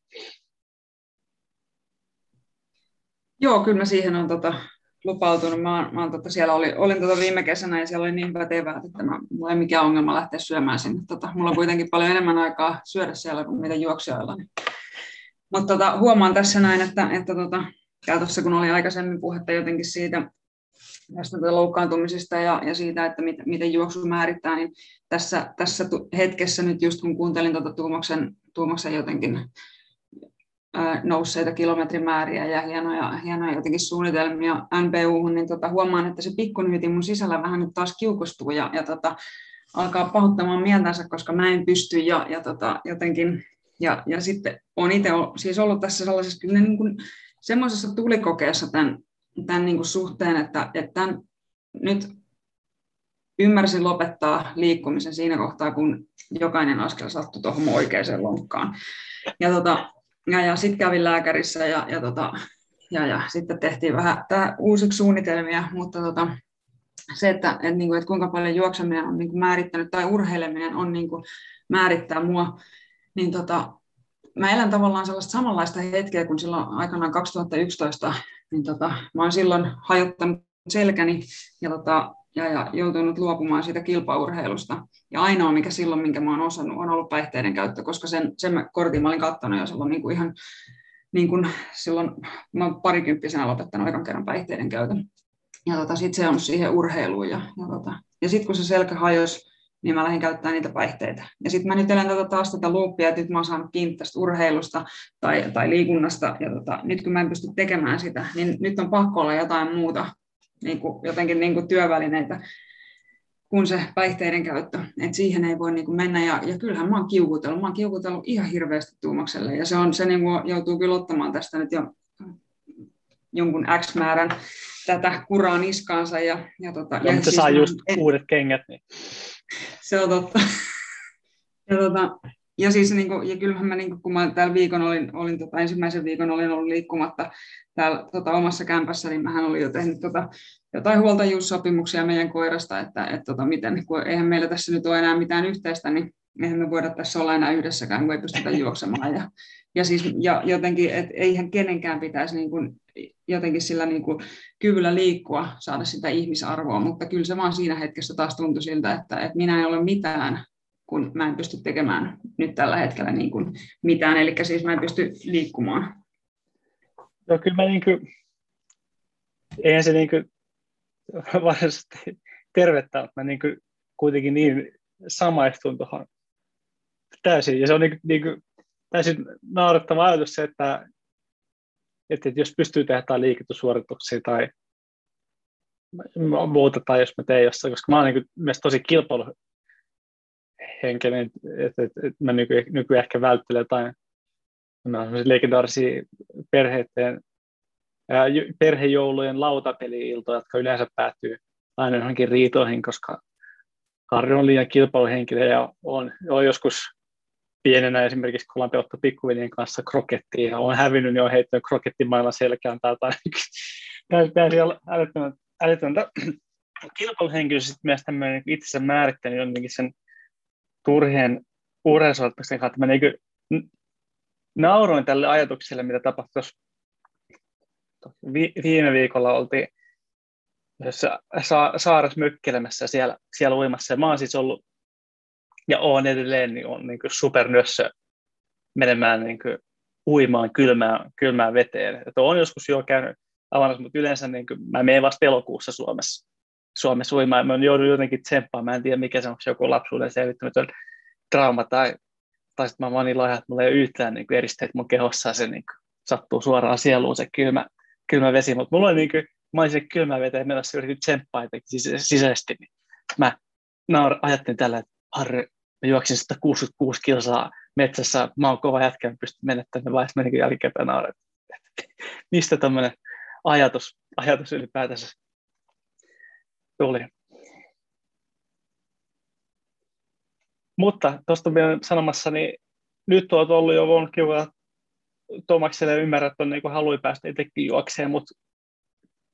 Joo, kyllä mä siihen on tota, lupautunut. Mä, mä tota, siellä oli, olin tota viime kesänä ja siellä oli niin pätevää, että mä, mulla ei mikään ongelma lähteä syömään sinne. Tota, mulla on kuitenkin paljon enemmän aikaa syödä siellä kuin mitä juoksijoilla. Niin. Mutta tota, huomaan tässä näin, että, että tota, tuossa kun oli aikaisemmin puhetta jotenkin siitä, tästä loukkaantumisesta ja, ja siitä, että mit, miten juoksu määrittää, niin tässä, tässä hetkessä nyt just kun kuuntelin tuota Tuumaksen, Tuumaksen jotenkin nousseita kilometrimääriä ja hienoja, hienoja jotenkin suunnitelmia NPU, niin tota, huomaan, että se pikkunyytin mun sisällä vähän nyt taas kiukostuu ja, ja tota, alkaa pahoittamaan mieltänsä, koska mä en pysty ja, ja tota, jotenkin, ja, ja sitten olen itse siis ollut tässä sellaisessa kyllä niin kuin, semmoisessa tulikokeessa tämän, tämän niin kuin suhteen, että, että tämän, nyt ymmärsin lopettaa liikkumisen siinä kohtaa, kun jokainen askel sattui tuohon oikeaan lonkkaan. Ja, tota, ja, ja sitten kävin lääkärissä ja, ja, tota, ja, ja sitten tehtiin vähän tää uusiksi suunnitelmia, mutta tota, se, että, että, niin kuin, että kuinka paljon juokseminen on niin kuin määrittänyt tai urheileminen on niin kuin määrittää mua, niin tota, mä elän tavallaan sellaista samanlaista hetkeä kuin silloin aikanaan 2011, niin tota, mä oon silloin hajottanut selkäni ja, tota, ja, ja joutunut luopumaan siitä kilpaurheilusta. Ja ainoa, mikä silloin, minkä mä oon osannut, on ollut päihteiden käyttö, koska sen, sen mä, kortin mä olin katsonut jo silloin niin kuin ihan niin kuin silloin, mä oon parikymppisenä lopettanut ekan kerran päihteiden käytön. Ja tota, sitten se on siihen urheiluun. Ja, ja, tota, ja sitten kun se selkä hajosi, niin mä lähdin käyttämään niitä päihteitä. Ja sitten mä nyt elän tätä taas tätä loopia, että nyt mä oon saanut kiinni tästä urheilusta tai, tai liikunnasta, ja tota, nyt kun mä en pysty tekemään sitä, niin nyt on pakko olla jotain muuta, niin kuin, jotenkin niin kuin työvälineitä, kuin se päihteiden käyttö. Et siihen ei voi niin kuin mennä, ja, ja kyllähän mä oon kiukutellut, mä oon kiukutellut ihan hirveästi tuumakselle, ja se, on, se niin kuin joutuu kyllä ottamaan tästä nyt jo jonkun X määrän tätä kuraa niskaansa. Ja, ja, tota, ja, ja siis saa just en... uudet kengät. Niin se on totta. Ja, tota, ja siis niin kuin, ja kyllähän mä, niin kuin, kun mä täällä viikon olin, olin tota, ensimmäisen viikon olin ollut liikkumatta täällä tota, omassa kämpässä, niin mähän olin jo tehnyt tota, jotain huoltajuussopimuksia meidän koirasta, että et, tota, miten, kun eihän meillä tässä nyt ole enää mitään yhteistä, niin eihän me voida tässä olla enää yhdessäkään, kun ei pystytä juoksemaan. Ja, ja, siis, ja jotenkin, että eihän kenenkään pitäisi niin kuin, jotenkin sillä niin kuin, kyvyllä liikkua saada sitä ihmisarvoa, mutta kyllä se vaan siinä hetkessä taas tuntui siltä, että, että minä en ole mitään, kun mä en pysty tekemään nyt tällä hetkellä niin kuin mitään, eli siis mä en pysty liikkumaan. Joo, kyllä mä niin kuin, eihän se niin kuin, varsinaisesti tervettä, mutta mä niin kuin, kuitenkin niin samaistun tuohon täysin, ja se on niin, niin kuin, täysin naurettava ajatus se, että, että jos pystyy tehdä jotain liiketussuorituksia tai muuta, tai jos mä teen jossain, koska mä oon niin myös tosi kilpailuhenkinen, että, että, että mä nyky, nyky ehkä välttelen jotain legendaarisia perheiden perhejoulujen lautapeli-iltoja, jotka yleensä päättyy aina johonkin riitoihin, koska Harri on liian kilpailuhenkilö ja on, on joskus pienenä esimerkiksi, kun ollaan pelattu pikkuveljen kanssa krokettiin ja on hävinnyt, niin on heittänyt krokettimaailman selkään tai jotain. Tämä siellä älyttömän, älyttömän kilpailuhenkilössä myös tämmöinen itsensä määrittänyt jotenkin sen turhien urheilusuorituksen kautta. Mä niin nauroin tälle ajatukselle, mitä tapahtui vi- viime viikolla oltiin saaressa mökkelemässä siellä, siellä uimassa. Ja mä oon siis ollut ja on edelleen niin on niin supernössö menemään niin kuin uimaan kylmään, kylmään veteen. Että on joskus jo käynyt avannassa, mutta yleensä niin kuin, mä menen vasta elokuussa Suomessa, Suomessa uimaan. Mä joudun jotenkin tsemppaamaan, mä en tiedä mikä se on, se joku lapsuuden selvittämätön trauma tai, tai sitten mä vaan niin että mulla ei ole yhtään niin kuin eristeet mun kehossa. Se niin kuin, sattuu suoraan sieluun se kylmä, kylmä vesi, mutta mulla oli niin kuin, mä olin se kylmä veteen menossa yritin tsemppaa sisäisesti, niin mä naur, ajattelin tällä, että Harri, mä juoksin 166 kilsaa metsässä, mä oon kova jätkä, mä pystyn menettämään, vai menikö jälkeenpäin nauret. Mistä tämmöinen ajatus, ajatus ylipäätänsä tuli. Mutta tuosta vielä sanomassa, niin nyt olet ollut jo voinut kiva Tomakselle ymmärrä, on niin halui päästä itsekin juokseen, mutta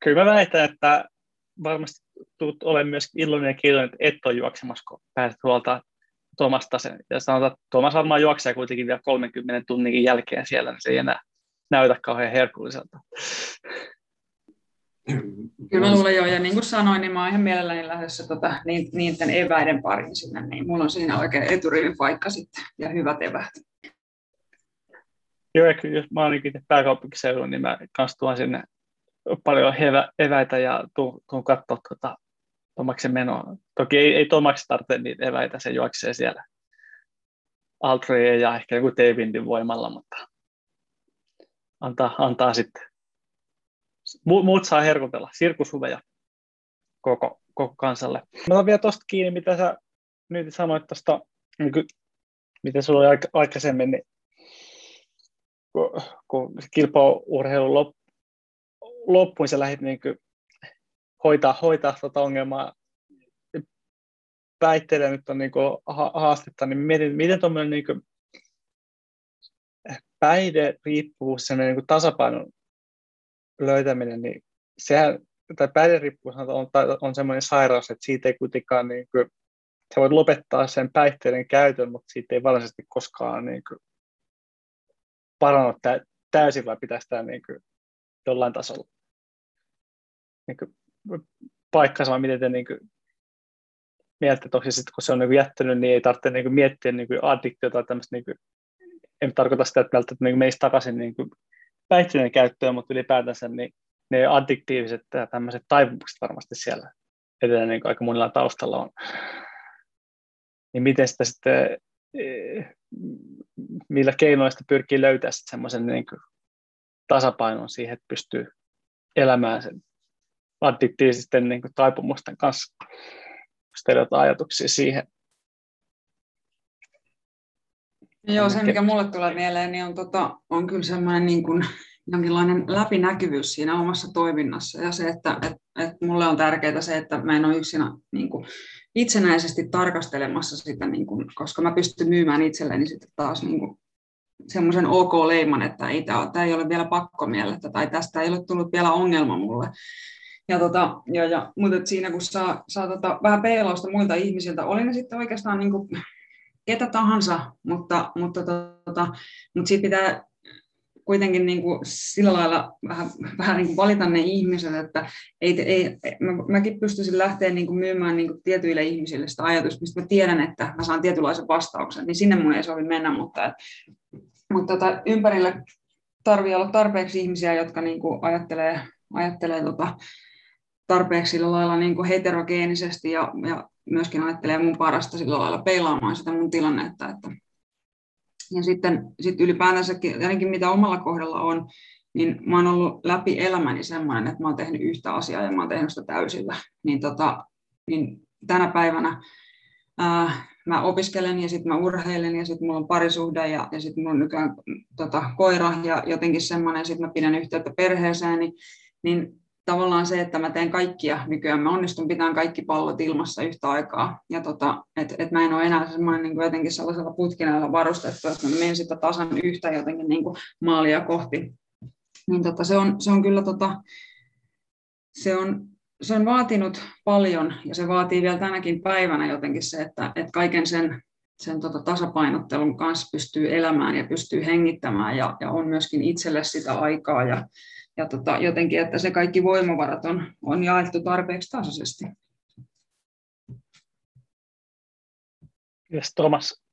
kyllä mä väitän, että varmasti tulet olemaan myös iloinen ja kiitollinen, että et ole juoksemassa, kun pääset huolta Tomasta sen. Ja sanotaan, että Tomas varmaan juoksee kuitenkin vielä 30 tunnin jälkeen siellä, niin se ei enää näytä kauhean herkulliselta. Kyllä mä luulen jo, ja niin kuin sanoin, niin mä oon ihan mielelläni lähdössä tota, niiden eväiden pariin sinne, niin mulla on siinä oikein eturivin paikka sitten, ja hyvät eväät. Joo, ja kyllä jos mä oon itse pääkaupunkiseudun, niin mä kanssa tuon sinne paljon hevä, eväitä ja tuun, tuun katsoa tuota, Tomaksen menoa. Toki ei, ei Tomaksi tarvitse niitä eväitä, se juoksee siellä Altreen ja ehkä joku Tevindin voimalla, mutta antaa, antaa sitten. Muut saa herkutella, sirkushuveja koko, koko kansalle. Mä otan vielä tuosta kiinni, mitä sä nyt sanoit tuosta, niin miten sulla oli aikaisemmin, niin kun, kun kilpaurheilu lop, loppuun, sä lähdit niin hoitaa, hoitaa tuota ongelmaa päihteillä nyt on niin haastetta, niin mietin, miten tuommoinen niin päihderiippuvuus, sellainen niin tasapainon löytäminen, niin sehän, tai päihderiippuvuus on, on sellainen sairaus, että siitä ei kuitenkaan, niin kuin, sä voit lopettaa sen päihteiden käytön, mutta siitä ei varsinaisesti koskaan niin kuin, parannut täysin, vai pitää sitä niin kuin, jollain tasolla. Niin kuin, paikkansa, vai miten te niin kuin, mieltä, että sitten kun se on niin jättänyt, niin ei tarvitse niin kuin, miettiä niin kuin addiktiota tai tämmöistä, niin kuin, en tarkoita sitä, että välttämättä niin menisi takaisin niin kuin, päihteiden käyttöön, mutta ylipäätänsä niin ne addiktiiviset ja tämmöiset taipumukset varmasti siellä edelleen niin aika monilla taustalla on. Niin miten sitä sitten, eh, millä keinoilla sitä pyrkii löytää semmoisen niin tasapainon siihen, että pystyy elämään sen addiktiivisten niin taipumusten kanssa. Jos teillä ajatuksia siihen. Joo, se mikä mulle tulee mieleen, niin on, tota, on kyllä semmoinen niin kuin, jonkinlainen läpinäkyvyys siinä omassa toiminnassa ja se, että et, et mulle on tärkeää se, että mä en ole yksinä niin kuin, itsenäisesti tarkastelemassa sitä, niin kuin, koska mä pystyn myymään itselleni sitten taas niin kuin, semmoisen ok-leiman, että ei, tämä ei ole vielä pakkomielettä tai tästä ei ole tullut vielä ongelma mulle. Ja, tota, ja, ja, mutta siinä kun saa, saa tota, vähän peilausta muilta ihmisiltä, oli ne sitten oikeastaan niin kuin ketä tahansa, mutta, mutta, tota, mutta siitä pitää kuitenkin niin kuin sillä lailla vähän, vähän niin kuin valita ne ihmiset, että ei, ei, mä, mäkin pystyisin lähteä niin kuin myymään niin kuin tietyille ihmisille sitä ajatusta, mistä mä tiedän, että mä saan tietynlaisen vastauksen, niin sinne mun ei sovi mennä, mutta, mutta tota, ympärille tarvii olla tarpeeksi ihmisiä, jotka niin kuin ajattelee, ajattelee tota, tarpeeksi sillä lailla niin kuin heterogeenisesti ja, ja myöskin ajattelee mun parasta sillä lailla peilaamaan sitä mun tilannetta. Että. Ja sitten sit ylipäätänsäkin, ainakin mitä omalla kohdalla on, niin mä oon ollut läpi elämäni semmoinen, että mä oon tehnyt yhtä asiaa ja mä oon tehnyt sitä täysillä. Niin, tota, niin tänä päivänä ää, mä opiskelen ja sitten mä urheilen ja sitten mulla on parisuhde ja, ja sitten mulla on nykyään tota, koira ja jotenkin semmoinen, sitten mä pidän yhteyttä perheeseen, niin, niin tavallaan se, että mä teen kaikkia nykyään, mä onnistun pitämään kaikki pallot ilmassa yhtä aikaa. Ja tota, että et mä en ole enää semmoinen niin kuin jotenkin sellaisella putkineella varustettu, että mä menen sitä tasan yhtä jotenkin niin kuin maalia kohti. Niin tota, se, on, se on kyllä tota, se on, se on vaatinut paljon ja se vaatii vielä tänäkin päivänä jotenkin se, että, että kaiken sen, sen tota tasapainottelun kanssa pystyy elämään ja pystyy hengittämään ja, ja on myöskin itselle sitä aikaa ja, ja tota, jotenkin, että se kaikki voimavarat on, on jaettu tarpeeksi tasaisesti. Yes, Thomas.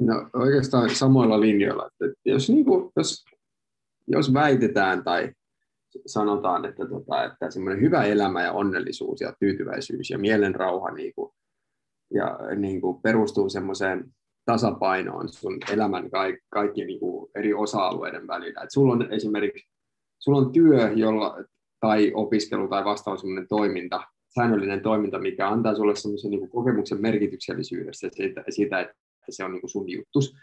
No, oikeastaan samoilla linjoilla. Että jos, niin kuin, jos, jos väitetään tai sanotaan, että, tota, että semmoinen hyvä elämä ja onnellisuus ja tyytyväisyys ja mielenrauha niin kuin, ja niin kuin perustuu semmoiseen tasapainoon sun elämän kaikki, kaikki niin kuin eri osa-alueiden välillä. Et sulla on esimerkiksi sulla on työ jolla, tai opiskelu tai vastaava toiminta, säännöllinen toiminta, mikä antaa sulle semmoisen niin kokemuksen merkityksellisyydestä siitä, siitä, että se on niin kuin sun juttus.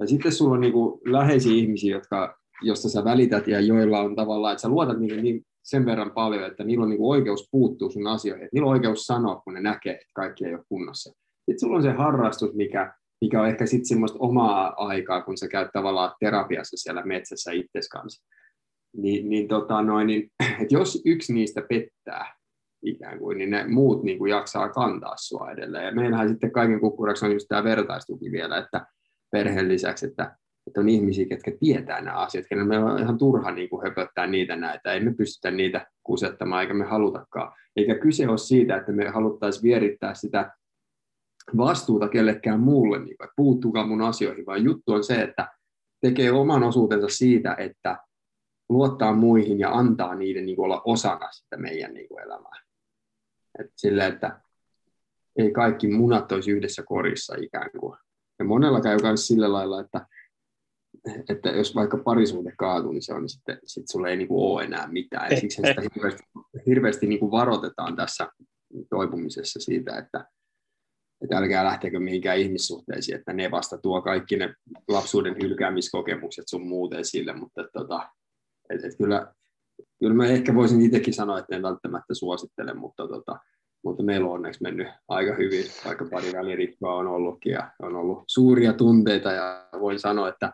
Ja sitten sulla on niin kuin läheisiä ihmisiä, jotka, josta sä välität ja joilla on tavallaan, että sä luotat niin, niin sen verran paljon, että niillä on niin kuin oikeus puuttua sun asioihin. Että niillä on oikeus sanoa, kun ne näkee, että kaikki ei ole kunnossa. Sitten sulla on se harrastus, mikä mikä on ehkä sitten semmoista omaa aikaa, kun sä käyt tavallaan terapiassa siellä metsässä itses kanssa. Niin, niin, tota noin, niin että jos yksi niistä pettää ikään kuin, niin ne muut niin kuin jaksaa kantaa sua edelleen. Ja meillähän sitten kaiken kukkuraksi on just tämä vertaistuki vielä, että perheen lisäksi, että että on ihmisiä, ketkä tietää nämä asiat, kenellä me on ihan turha niin kuin höpöttää niitä näitä, ei me pystytä niitä kusettamaan, eikä me halutakaan. Eikä kyse ole siitä, että me haluttaisiin vierittää sitä vastuuta kellekään muulle, niin kuin, puuttuukaan mun asioihin, vaan juttu on se, että tekee oman osuutensa siitä, että luottaa muihin ja antaa niiden niin kuin olla osana sitä meidän niin kuin elämää. Et sille, että ei kaikki munat olisi yhdessä korissa ikään kuin. Ja monella käy myös sillä lailla, että, että jos vaikka parisuhde kaatuu, niin se on, sitten sit sulle ei niin kuin ole enää mitään. Ja siksi sitä hirveästi, hirveästi niin kuin varoitetaan tässä toipumisessa siitä, että, että älkää lähtekö mihinkään ihmissuhteisiin, että ne vasta tuo kaikki ne lapsuuden hylkäämiskokemukset sun muut esille, mutta tota, et, et kyllä, kyllä mä ehkä voisin itsekin sanoa, että en välttämättä suosittele, mutta, tota, mutta meillä on onneksi mennyt aika hyvin, vaikka pari välirikkoa on ollutkin ja on ollut suuria tunteita ja voin sanoa, että,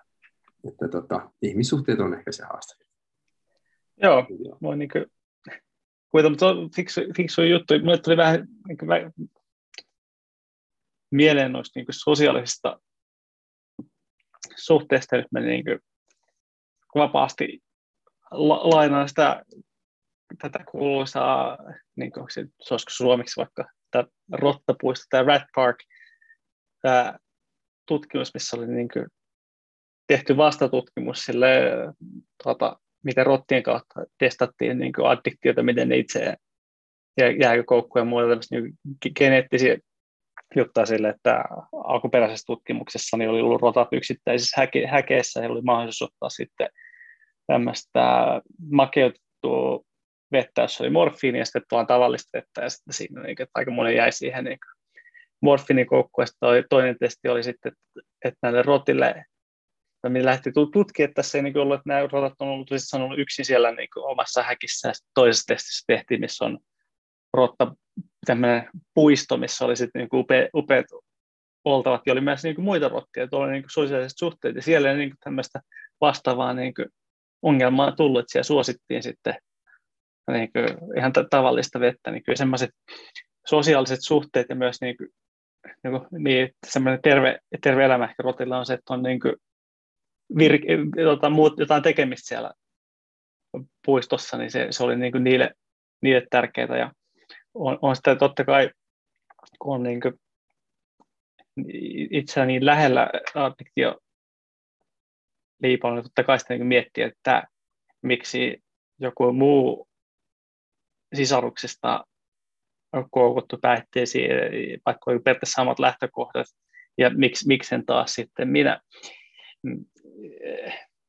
että tota, ihmissuhteet on ehkä se haaste. Joo, voin niin kuin, mutta on fiksu, fiksu juttu. Minulle tuli vähän niin kuin, mieleen noista niin sosiaalisista suhteista, nyt mä niin vapaasti la, lainaan sitä, tätä kuuluisaa, niin kuin, se, se olisiko suomeksi vaikka, tämä Rottapuisto, tämä Rat Park, tämä tutkimus, missä oli niin kuin, tehty vastatutkimus sille, tuota, miten rottien kautta testattiin niin addiktiota, miten ne itse jääkökoukkuja ja muuta niin geneettisiä juttua sille, että alkuperäisessä tutkimuksessa niin oli ollut rotat yksittäisissä häke, häkeissä ja oli mahdollisuus ottaa sitten tämmöistä makeutettua vettä, jossa oli morfiini ja sitten tuon tavallista vettä ja sitten siinä niin, että aika moni jäi siihen niin morfiinikoukkuun. Ja toinen testi oli sitten, että näille rotille, me lähti tutkia, että tässä ei niin ollut, että nämä rotat on ollut, siis on ollut yksin siellä niin omassa häkissä ja toisessa testissä tehtiin, missä on rotta tämmöinen puisto, missä oli sitten niin upe, upeat oltavat, ja oli myös niin kuin muita rottia, että oli niin kuin sosiaaliset suhteet, ja siellä ei niin kuin tämmöistä vastaavaa niin kuin ongelmaa tullut, että siellä suosittiin sitten niin kuin ihan tavallista vettä, niin kyllä semmoiset sosiaaliset suhteet ja myös niin kuin, niin, semmoinen terve, terve elämä ehkä rotilla on se, että on niin kuin vir, tota, muut, jotain tekemistä siellä puistossa, niin se, se oli niin kuin niille, niille tärkeää. Ja on, on sitä totta kai, kun on niin kuin niin lähellä addiktio liipalla, niin totta kai sitä niin miettiä, että miksi joku muu sisaruksesta on koukuttu päihteisiin, vaikka on periaatteessa samat lähtökohdat, ja miksi, miksen taas sitten minä.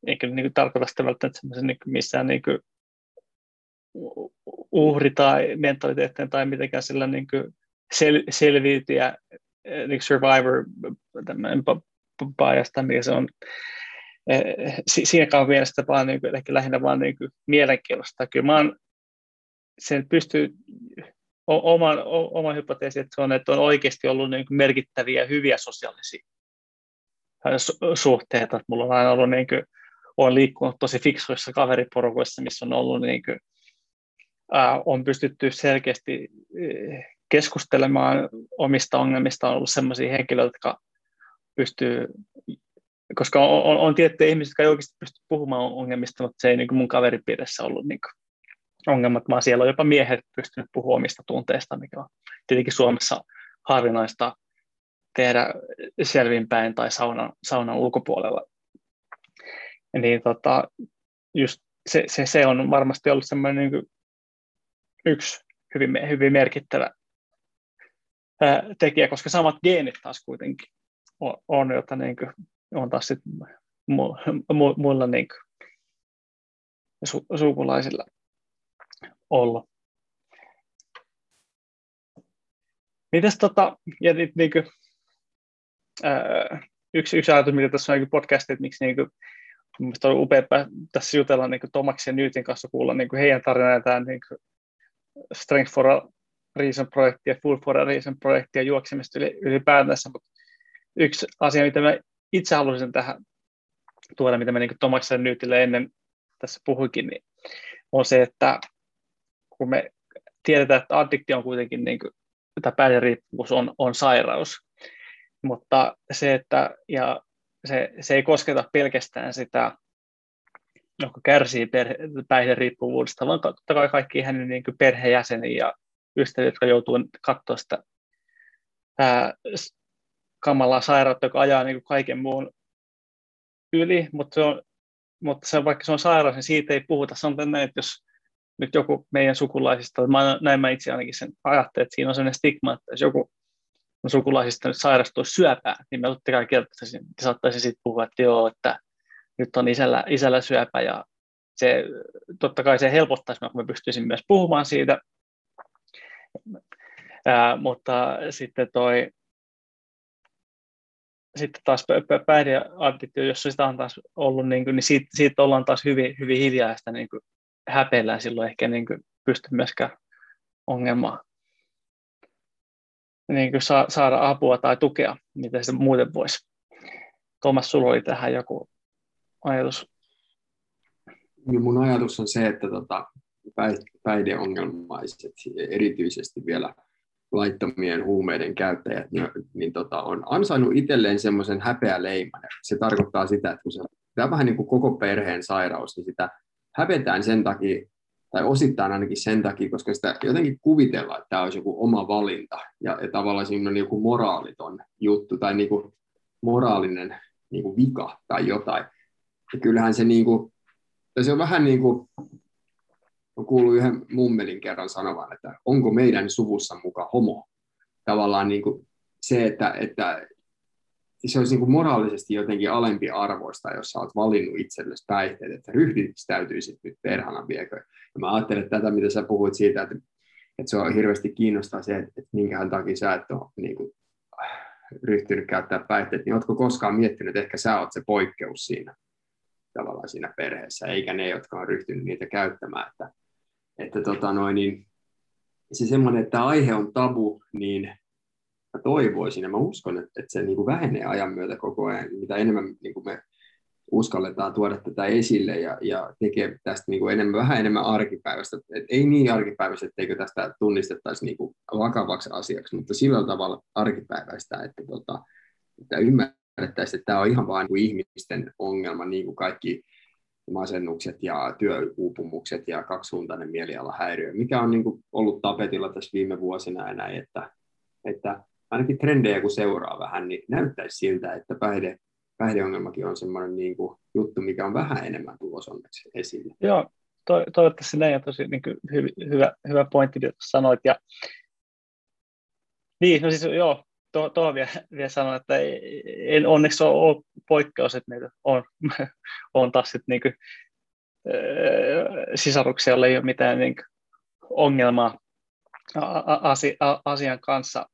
Eikä niin kuin tarkoita sitä välttämättä niin missään niin uhri tai mentaliteettien tai mitenkään sillä niin sel, selviytyjä, niin survivor, tämmöinen tai mikä se on, Eh, siinä kauan mielestä vaan niin kuin, lähinnä vaan niin kuin mielenkiinnosta. Kyllä mä oon, sen pystyy oman, oman hypoteesi, että se on, että on oikeasti ollut niin kuin merkittäviä hyviä sosiaalisia suhteita. Että mulla on aina ollut niin kuin, on liikkunut tosi fiksuissa kaveriporukoissa, missä on ollut niin kuin, on pystytty selkeästi keskustelemaan omista ongelmista, on ollut sellaisia henkilöitä, jotka pystyy koska on, on, on tiettyjä ihmisiä, jotka ei oikeasti pysty puhumaan ongelmista, mutta se ei niin kuin mun kaveripiirissä ollut niin kuin ongelmat, vaan siellä on jopa miehet pystynyt puhumaan omista tunteista, mikä on tietenkin Suomessa harvinaista tehdä selvinpäin tai saunan, saunan ulkopuolella. Niin tota, just se, se, se, on varmasti ollut semmoinen niin yksi hyvin, hyvin merkittävä ää, tekijä, koska samat geenit taas kuitenkin on, on jota niin kuin on taas sitten mu, mu, muilla niin kuin, su, sukulaisilla olla. Mites tota, ja niin kuin, ää, yksi, yksi ajatus, mikä tässä on niin podcastit, että miksi niin kuin, Mielestäni on upea tässä jutella niin Tomaksen ja Newtin kanssa kuulla niin heidän tarinaa niin Strength for a Reason-projekti ja Full for a Reason-projekti ja juoksemista ylipäätänsä, mutta yksi asia, mitä mä itse haluaisin tähän tuoda, mitä mä niin Tomaksen Nyytille ennen tässä puhuikin, niin on se, että kun me tiedetään, että addiktio on kuitenkin, niin kuin, tai päihderiippuvuus on, on sairaus, mutta se, että, ja se, se ei kosketa pelkästään sitä, joka kärsii perhe, päihderiippuvuudesta, vaan totta kai kaikki hänen niin kuin perheenjäseniä ja ystäviä, jotka joutuu katsoa sitä ää, kamalaa sairautta, joka ajaa niin kuin kaiken muun yli, mutta, se on, mutta se, vaikka se on sairaus, niin siitä ei puhuta. On näin, että jos nyt joku meidän sukulaisista, mä, näin mä itse ainakin sen ajattelen, että siinä on sellainen stigma, että jos joku sukulaisista nyt sairastuisi syöpään, niin me totta kai kertoisin, että saattaisi sitten puhua, että joo, että nyt on isällä, isällä syöpä ja se, totta kai se helpottaisi, kun me pystyisimme myös puhumaan siitä, Ää, mutta sitten toi, sitten taas päihdeaddiktio, jos sitä on taas ollut, niin, kuin, niin siitä, siitä, ollaan taas hyvin, hyvin hiljaa ja niin kuin häpeillään silloin ehkä niin kuin pysty myöskään ongelmaa niin kuin sa, saada apua tai tukea, mitä se muuten voisi. Tuomas, sulla oli tähän joku ajatus? Niin mun ajatus on se, että tota, päihdeongelmaiset, erityisesti vielä laittomien huumeiden käyttäjät, niin, niin tota, on ansainnut itselleen semmoisen häpeäleiman. Se tarkoittaa sitä, että kun se tämä on vähän niin kuin koko perheen sairaus, niin sitä hävetään sen takia, tai osittain ainakin sen takia, koska sitä jotenkin kuvitellaan, että tämä olisi joku oma valinta, ja, ja tavallaan siinä on joku moraaliton juttu, tai niin kuin moraalinen niin kuin vika tai jotain. Kyllähän se, niin kuin, se on vähän niin kuin, on kuullut yhden mummelin kerran sanovan, että onko meidän suvussa muka homo. Tavallaan niin kuin se, että, että se olisi niin kuin moraalisesti jotenkin alempi arvoista, jos sä oot valinnut itsellesi päihteet, että ryhdistäytyisit nyt perhana viekö. Ja mä ajattelen että tätä, mitä sä puhuit siitä, että, että se on hirveästi kiinnostaa se, että, että minkähän takia sä et ole niin kuin, ryhtynyt käyttää päihteet, niin ootko koskaan miettinyt, että ehkä sä oot se poikkeus siinä tavallaan siinä perheessä, eikä ne, jotka on ryhtynyt niitä käyttämään. Että, että tota noin, niin, se semmoinen, että aihe on tabu, niin mä toivoisin ja mä uskon, että, että se niin kuin vähenee ajan myötä koko ajan, mitä enemmän niin kuin me uskalletaan tuoda tätä esille ja, ja tekee tästä niin kuin enemmän, vähän enemmän arkipäivästä. Et ei niin arkipäiväistä, etteikö tästä tunnistettaisi niin kuin vakavaksi asiaksi, mutta sillä tavalla arkipäiväistä, että, tota, että ymmärrettäisiin, että tämä on ihan vain niin ihmisten ongelma, niin kuin kaikki masennukset ja työuupumukset ja kaksisuuntainen mielialahäiriö, mikä on niin kuin ollut tapetilla tässä viime vuosina ja näin, että, että ainakin trendejä kun seuraa vähän, niin näyttäisi siltä, että päihde, päihdeongelmakin on semmoinen niin kuin juttu, mikä on vähän enemmän tulossa onneksi esille. Joo, to, toivottavasti näin ja tosi niin kuin hyvä, hyvä, hyvä pointti, mitä sanoit. Ja, niin, no siis joo, to, vielä, vielä sanon, että en onneksi ole poikkeus, että meitä on, on taas sitten niin sisaruksia, joilla ei ole mitään niin kuin, ongelmaa asian kanssa.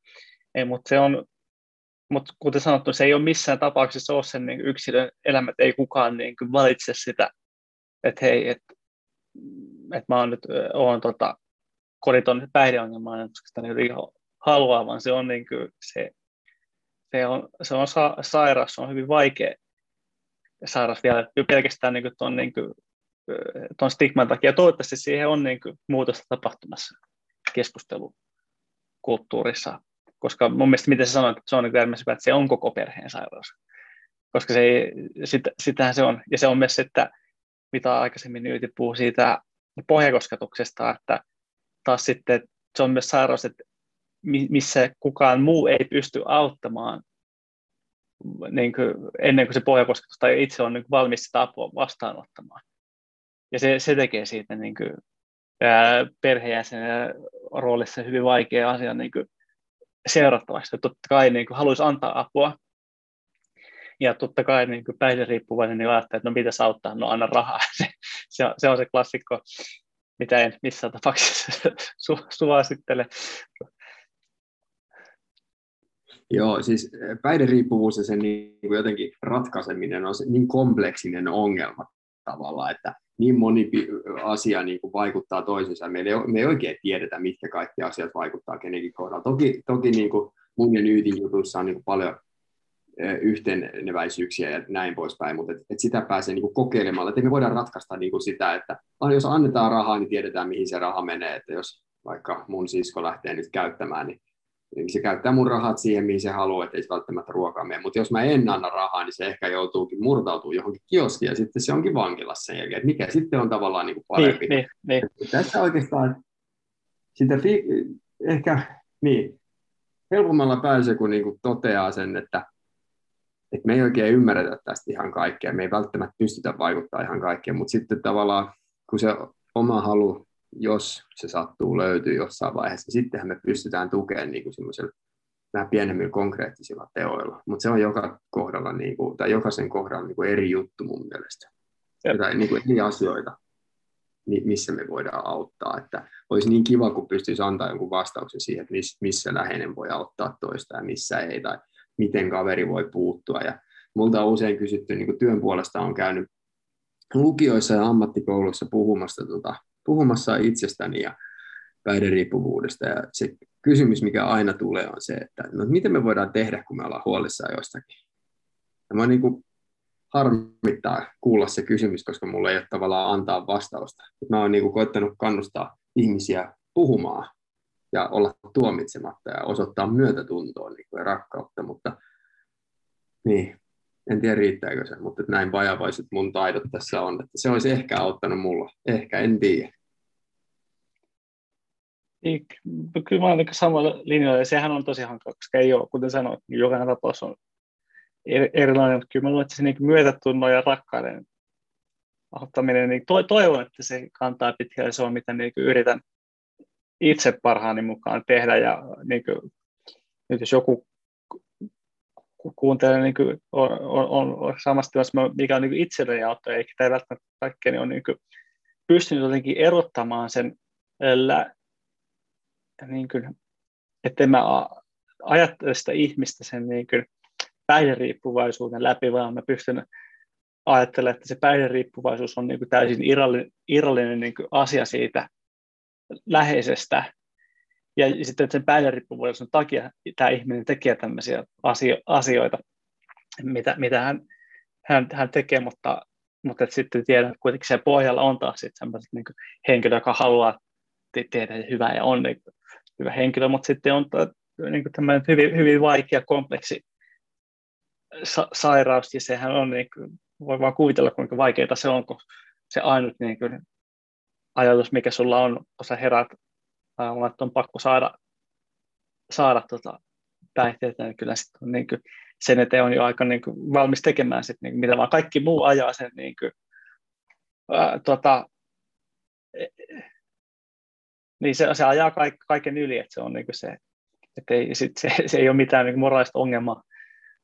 Ei, mutta se on, mutta kuten sanottu, se ei ole missään tapauksessa ole sen niin yksilön elämä, ei kukaan niin kuin valitse sitä, että hei, että et mä oon nyt oon tota, koditon päihdeongelmainen, koska sitä nyt haluaa, vaan se on, niin kuin, se, se on, se on sa- sairaus, se on hyvin vaikea sairaus vielä pelkästään niin tuon niin ton stigman takia. Toivottavasti siihen on niin kuin, muutosta tapahtumassa keskustelukulttuurissa koska mun mielestä mitä sä sanoit, että se on niin että se on koko perheen sairaus. Koska se ei, sit, sitähän se on. Ja se on myös, että mitä aikaisemmin Nyyti puhuu siitä pohjakosketuksesta, että taas sitten se on myös sairaus, että missä kukaan muu ei pysty auttamaan niin kuin ennen kuin se pohjakosketus tai itse on niin kuin valmis sitä apua vastaanottamaan. Ja se, se tekee siitä niin kuin, perheenjäsenen roolissa hyvin vaikea asia niin kuin seurattavaksi. Totta kai niin kuin, haluaisi antaa apua. Ja totta kai niin kuin päihderiippuvainen niin ajattelee, että no mitä auttaa, no anna rahaa. Se, se, on, se on se klassikko, mitä en missään tapauksessa su, suosittele. Joo, siis päihderiippuvuus ja sen niin kuin jotenkin ratkaiseminen on niin kompleksinen ongelma tavallaan, että niin moni asia niin kuin vaikuttaa toisensa. Me ei, me ei oikein tiedetä, mitkä kaikki asiat vaikuttaa kenenkin kohdalla. Toki, toki niin kuin mun ja Nyytin jutuissa on niin kuin paljon yhteneväisyyksiä ja näin poispäin, mutta et, et sitä pääsee niin kuin kokeilemalla. Että me voidaan ratkaista niin kuin sitä, että jos annetaan rahaa, niin tiedetään, mihin se raha menee. Että jos vaikka mun sisko lähtee nyt käyttämään, niin Eli se käyttää mun rahat siihen, mihin se haluaa, ettei se välttämättä ruokaa mene. Mutta jos mä en anna rahaa, niin se ehkä joutuukin murtautumaan johonkin kioskiin ja sitten se onkin vankilassa sen jälkeen. mikä sitten on tavallaan niin kuin parempi. Niin, niin, niin. Tässä oikeastaan sitä fi- ehkä niin, helpommalla pääsee, kun niin kuin toteaa sen, että, että me ei oikein ymmärretä tästä ihan kaikkea, me ei välttämättä pystytä vaikuttaa ihan kaikkeen, mutta sitten tavallaan kun se oma halu jos se sattuu löytyy jossain vaiheessa, sittenhän me pystytään tukemaan niin semmoisella vähän pienemmillä konkreettisilla teoilla. Mutta se on joka kohdalla, niin kuin, tai jokaisen kohdalla niin kuin eri juttu mun mielestä. Tai niin kuin eri asioita, missä me voidaan auttaa. Että olisi niin kiva, kun pystyisi antaa jonkun vastauksen siihen, että missä läheinen voi auttaa toista ja missä ei, tai miten kaveri voi puuttua. Ja multa on usein kysytty, niin kuin työn puolesta on käynyt lukioissa ja ammattikouluissa puhumassa tota, puhumassa itsestäni ja päihderiippuvuudesta. Ja se kysymys, mikä aina tulee, on se, että no, miten me voidaan tehdä, kun me ollaan huolissaan jostakin. Ja mä niin kuin harmittaa kuulla se kysymys, koska mulla ei ole tavallaan antaa vastausta. Mä oon niin koittanut kannustaa ihmisiä puhumaan ja olla tuomitsematta ja osoittaa myötätuntoa niin kuin ja rakkautta, mutta niin, en tiedä riittääkö se, mutta näin vajavaiset mun taidot tässä on, että se olisi ehkä auttanut mulla, ehkä, en tiedä. Niin, kyllä mä olen samalla linjalla, ja sehän on tosi hankala, koska ei ole, kuten sanoit, niin jokainen tapaus on erilainen, mutta kyllä mä luulen, että se niin myötätunnon ja rakkauden ottaminen, niin to, toivon, että se kantaa pitkälle, se on mitä niin yritän itse parhaani mukaan tehdä, ja niin kuin, nyt jos joku kuuntelee niin kuin, on, on, on samasta tilassa, mikä on niin itselleni auttaa, eikä tämä välttämättä kaikkea, niin on niin pystynyt jotenkin erottamaan sen lä, niin kuin, että mä ajattele sitä ihmistä sen niin kuin päihderiippuvaisuuden läpi, vaan mä pystyn ajattelemaan, että se päihderiippuvaisuus on niin kuin täysin irrallinen, irrallinen niin kuin asia siitä läheisestä. Ja sitten sen päihderiippuvaisuuden takia tämä ihminen tekee tämmöisiä asio- asioita, mitä, mitä hän, hän, hän tekee, mutta, mutta et sitten tiedän, että kuitenkin siellä pohjalla on taas sellaiset niin henkilö, joka haluaa tehdä hyvää ja on niin hyvä henkilö, mutta sitten on niin tämmöinen hyvin, hyvin vaikea, kompleksi sa- sairaus, ja sehän on, niin kuin, voi vaan kuvitella, kuinka vaikeaa se on, kun se ainut niin kuin, ajatus, mikä sulla on, kun sä herät aamulla, että on pakko saada, saada tota, päihteitä, niin kyllä sit on, niin kuin, sen eteen on jo aika niin kuin, valmis tekemään sit, niin, mitä vaan kaikki muu ajaa sen niin kuin, ää, tota, niin se, se ajaa kaik, kaiken yli, että se on niin se, että ei, sit se, se, ei ole mitään niin moraalista ongelmaa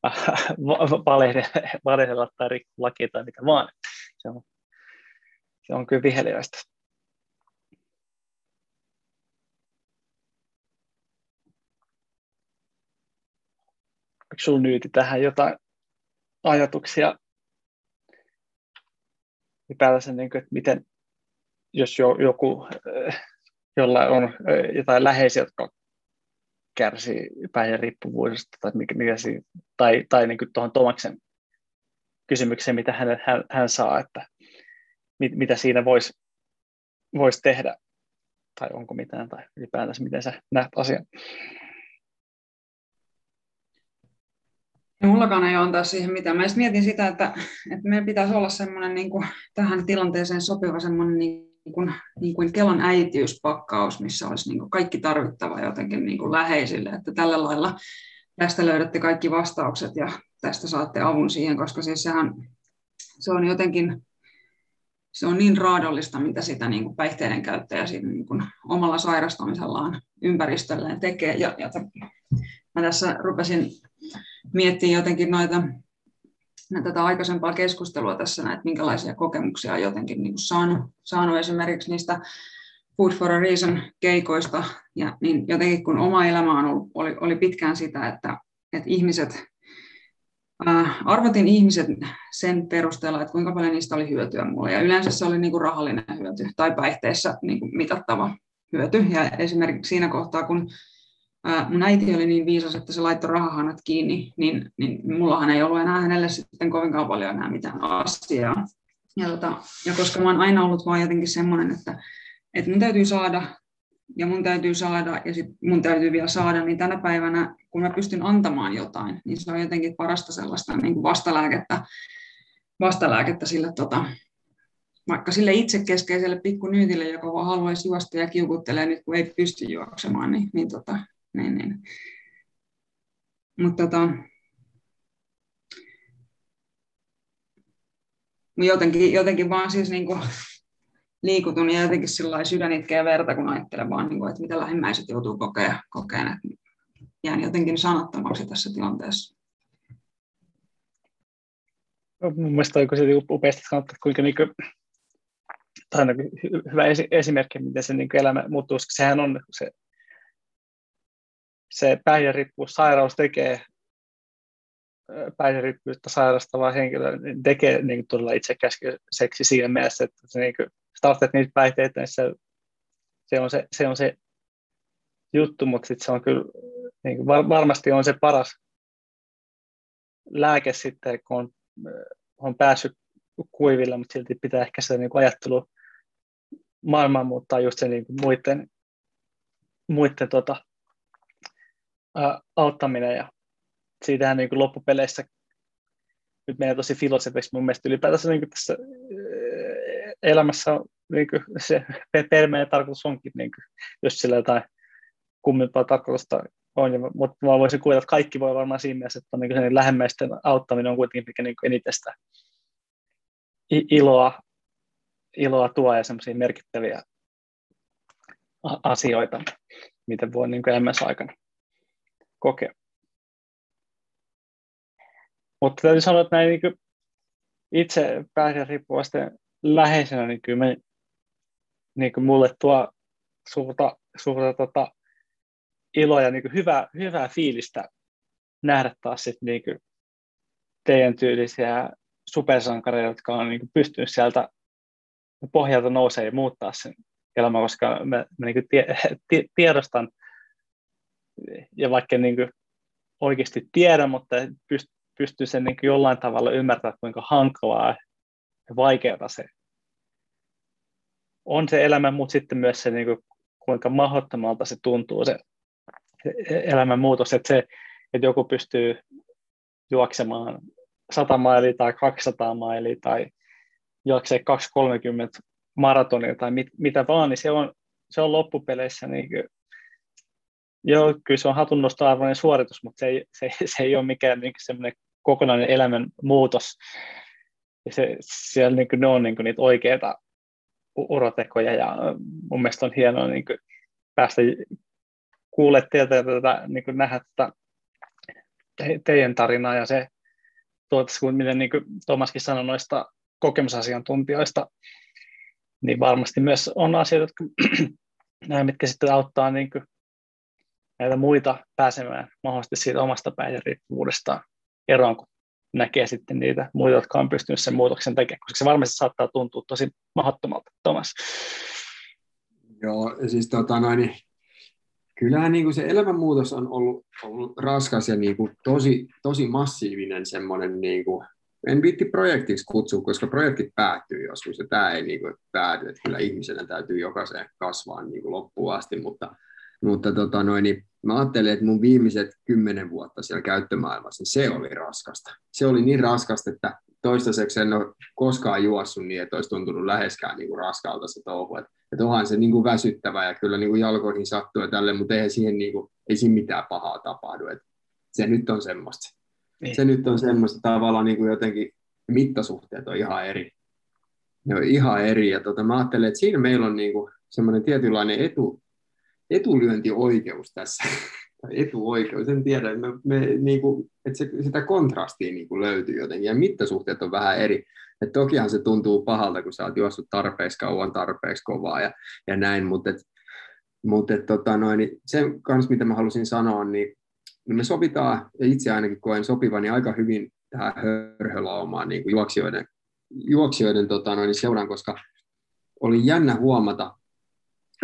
valehdella tai rikkoa lakia tai mitä vaan. Se on, se on kyllä viheliäistä. Sinulla nyyti tähän jotain ajatuksia ylipäätänsä, niin kuin, että miten, jos jo, joku jolla on jotain läheisiä, jotka kärsii päihderiippuvuudesta tai, mikä, mikä siinä, tai, tai niin tuohon Tomaksen kysymykseen, mitä hän, hän, hän saa, että mit, mitä siinä voisi vois tehdä, tai onko mitään, tai ylipäätänsä miten sä näet asian. Ja mullakaan ei antaa siihen mitään. Mä mietin sitä, että, että meidän pitäisi olla semmoinen niin kuin, tähän tilanteeseen sopiva semmoinen niin kuin, niin kuin Kelan äitiyspakkaus, missä olisi niin kuin kaikki tarvittava jotenkin niin kuin läheisille, että tällä lailla tästä löydätte kaikki vastaukset ja tästä saatte avun siihen, koska siis sehän, se on jotenkin, se on niin raadollista, mitä sitä niin kuin päihteiden käyttäjä siinä niin kuin omalla sairastamisellaan ympäristölleen tekee. Ja, ja mä tässä rupesin miettimään jotenkin noita tätä aikaisempaa keskustelua tässä, että minkälaisia kokemuksia on jotenkin niin kuin saanut, saanut esimerkiksi niistä Food for a Reason keikoista, ja niin jotenkin kun oma elämä on ollut, oli, oli pitkään sitä, että, että ihmiset, äh, arvotin ihmiset sen perusteella, että kuinka paljon niistä oli hyötyä mulle, ja yleensä se oli niin kuin rahallinen hyöty tai päihteissä niin kuin mitattava hyöty, ja esimerkiksi siinä kohtaa, kun mun äiti oli niin viisas, että se laittoi rahahanat kiinni, niin, niin mullahan ei ollut enää hänelle sitten kovinkaan paljon enää mitään asiaa. Ja, tota, ja koska mä oon aina ollut vaan jotenkin semmoinen, että, että mun täytyy saada ja mun täytyy saada, ja sit mun täytyy vielä saada, niin tänä päivänä, kun mä pystyn antamaan jotain, niin se on jotenkin parasta sellaista niin kuin vastalääkettä, vastalääkettä sille, tota, vaikka sille itsekeskeiselle pikkunyytille, joka vaan haluaisi juosta ja kiukuttelee nyt, kun ei pysty juoksemaan, niin, niin, tota, niin, niin. Mutta tota, jotenkin, jotenkin vaan siis niin kuin, liikutun ja jotenkin sillä sydän itkee verta, kun ajattelen vaan, niin kuin, että mitä lähimmäiset joutuu kokea, kokeen. Että jään jotenkin sanattomaksi tässä tilanteessa. No, mun mielestä oliko se upeasti sanottu, että kuinka niin kuin, on hyvä esimerkki, miten se niin elämä muuttuu, koska sehän on se, se päihderiippuvuussairaus tekee päihderiippuvuutta sairastava henkilö niin tekee niin kuin, todella itsekäskeiseksi siinä mielessä, että se, niin kuin, startat niitä päihteitä, niin se, se, on se, se on se juttu, mutta sit se on kyllä niin kuin, varmasti on se paras lääke sitten, kun on, on päässyt kuiville, mutta silti pitää ehkä sitä niin ajattelu maailman muuttaa just se niin muiden, muiden tota, auttaminen ja siitähän niin kuin loppupeleissä nyt menee tosi filosofiksi mun mielestä ylipäätänsä niin kuin tässä elämässä niin kuin se permeen tarkoitus onkin, niin kuin, jos sillä jotain kummimpaa tarkoitusta on, mutta mä voisin kuvitella, että kaikki voi varmaan siinä mielessä, että niin kuin lähemmäisten auttaminen on kuitenkin mikä niin eniten sitä iloa, iloa tuo ja semmoisia merkittäviä asioita, mitä voi niin elämässä aikana. Mutta täytyy sanoa, että näin niin itse päihderiippuvaisten läheisenä, niin kyllä me, niin kuin mulle tuo suurta, suurta tota, iloa ja niin hyvää, hyvää fiilistä nähdä taas sit niin kuin teidän tyylisiä supersankareita, jotka on niin pystynyt sieltä pohjalta nousee ja muuttaa sen elämän, koska mä, mä niin tie, tie, tiedostan, ja vaikka niin kuin oikeasti tiedän, mutta pyst, pystyy sen niin jollain tavalla ymmärtämään, kuinka hankalaa ja vaikeaa se on se elämä, mutta sitten myös se, niin kuin, kuinka mahdottomalta se tuntuu se, se elämän muutos, että, se, että joku pystyy juoksemaan 100 mailia tai 200 mailia tai juoksee 230 maratonia tai mit, mitä vaan, niin se on, se on loppupeleissä niin kuin, joo, kyllä se on hatunnostoarvoinen suoritus, mutta se ei, se, se ei ole mikään niin semmoinen kokonainen elämän muutos. Ja se, siellä niin kuin, ne on niin kuin, niitä oikeita urotekoja ja mun mielestä on hienoa niin kuin, päästä kuulemaan teiltä ja tätä, niin kuin nähdä tätä te, teidän tarinaa ja se kun miten niin kuin Tomaskin sanoi noista kokemusasiantuntijoista, niin varmasti myös on asioita, jotka, mitkä sitten auttaa niin kuin näitä muita pääsemään mahdollisesti siitä omasta päihderiippuvuudestaan eroon, kun näkee sitten niitä muita, jotka on pystynyt sen muutoksen tekemään, koska se varmasti saattaa tuntua tosi mahdottomalta, Tomas. Joo, siis tota noin, niin kyllähän niin kuin se elämänmuutos on ollut, ollut raskas ja niin kuin tosi, tosi massiivinen semmoinen, niin kuin, en viitti projektiksi kutsua, koska projektit päättyy joskus ja tämä ei niin kuin pääty, että kyllä ihmisenä täytyy jokaisen kasvaa niin kuin loppuun asti, mutta, mutta tota noin, niin mä ajattelin, että mun viimeiset kymmenen vuotta siellä käyttömaailmassa, niin se oli raskasta. Se oli niin raskasta, että toistaiseksi en ole koskaan juossut niin, että olisi tuntunut läheskään niin kuin raskalta se touhu. Että, että onhan se niin kuin väsyttävä ja kyllä niin kuin jalkoihin sattuu ja tälle, mutta eihän siihen, niin kuin, ei siinä mitään pahaa tapahdu. Että se nyt on semmoista. Niin. Se nyt on semmoista tavallaan niin kuin jotenkin mittasuhteet on ihan eri. Ne on ihan eri ja tota, mä ajattelen, että siinä meillä on niin kuin semmoinen tietynlainen etu, etulyöntioikeus tässä, tai etuoikeus, en tiedä, me, me, niin kuin, että se, sitä kontrastia niin kuin löytyy jotenkin, ja mittasuhteet on vähän eri. Et tokihan se tuntuu pahalta, kun sä oot juossut tarpeeksi kauan, tarpeeksi kovaa ja, ja näin, mutta et, mutta et, tota noin, niin sen kanssa, mitä mä halusin sanoa, niin, niin me sovitaan, ja itse ainakin koen sopivani aika hyvin tähän hörhölaumaan niin kuin juoksijoiden, juoksijoiden tota noin, seuraan, koska oli jännä huomata,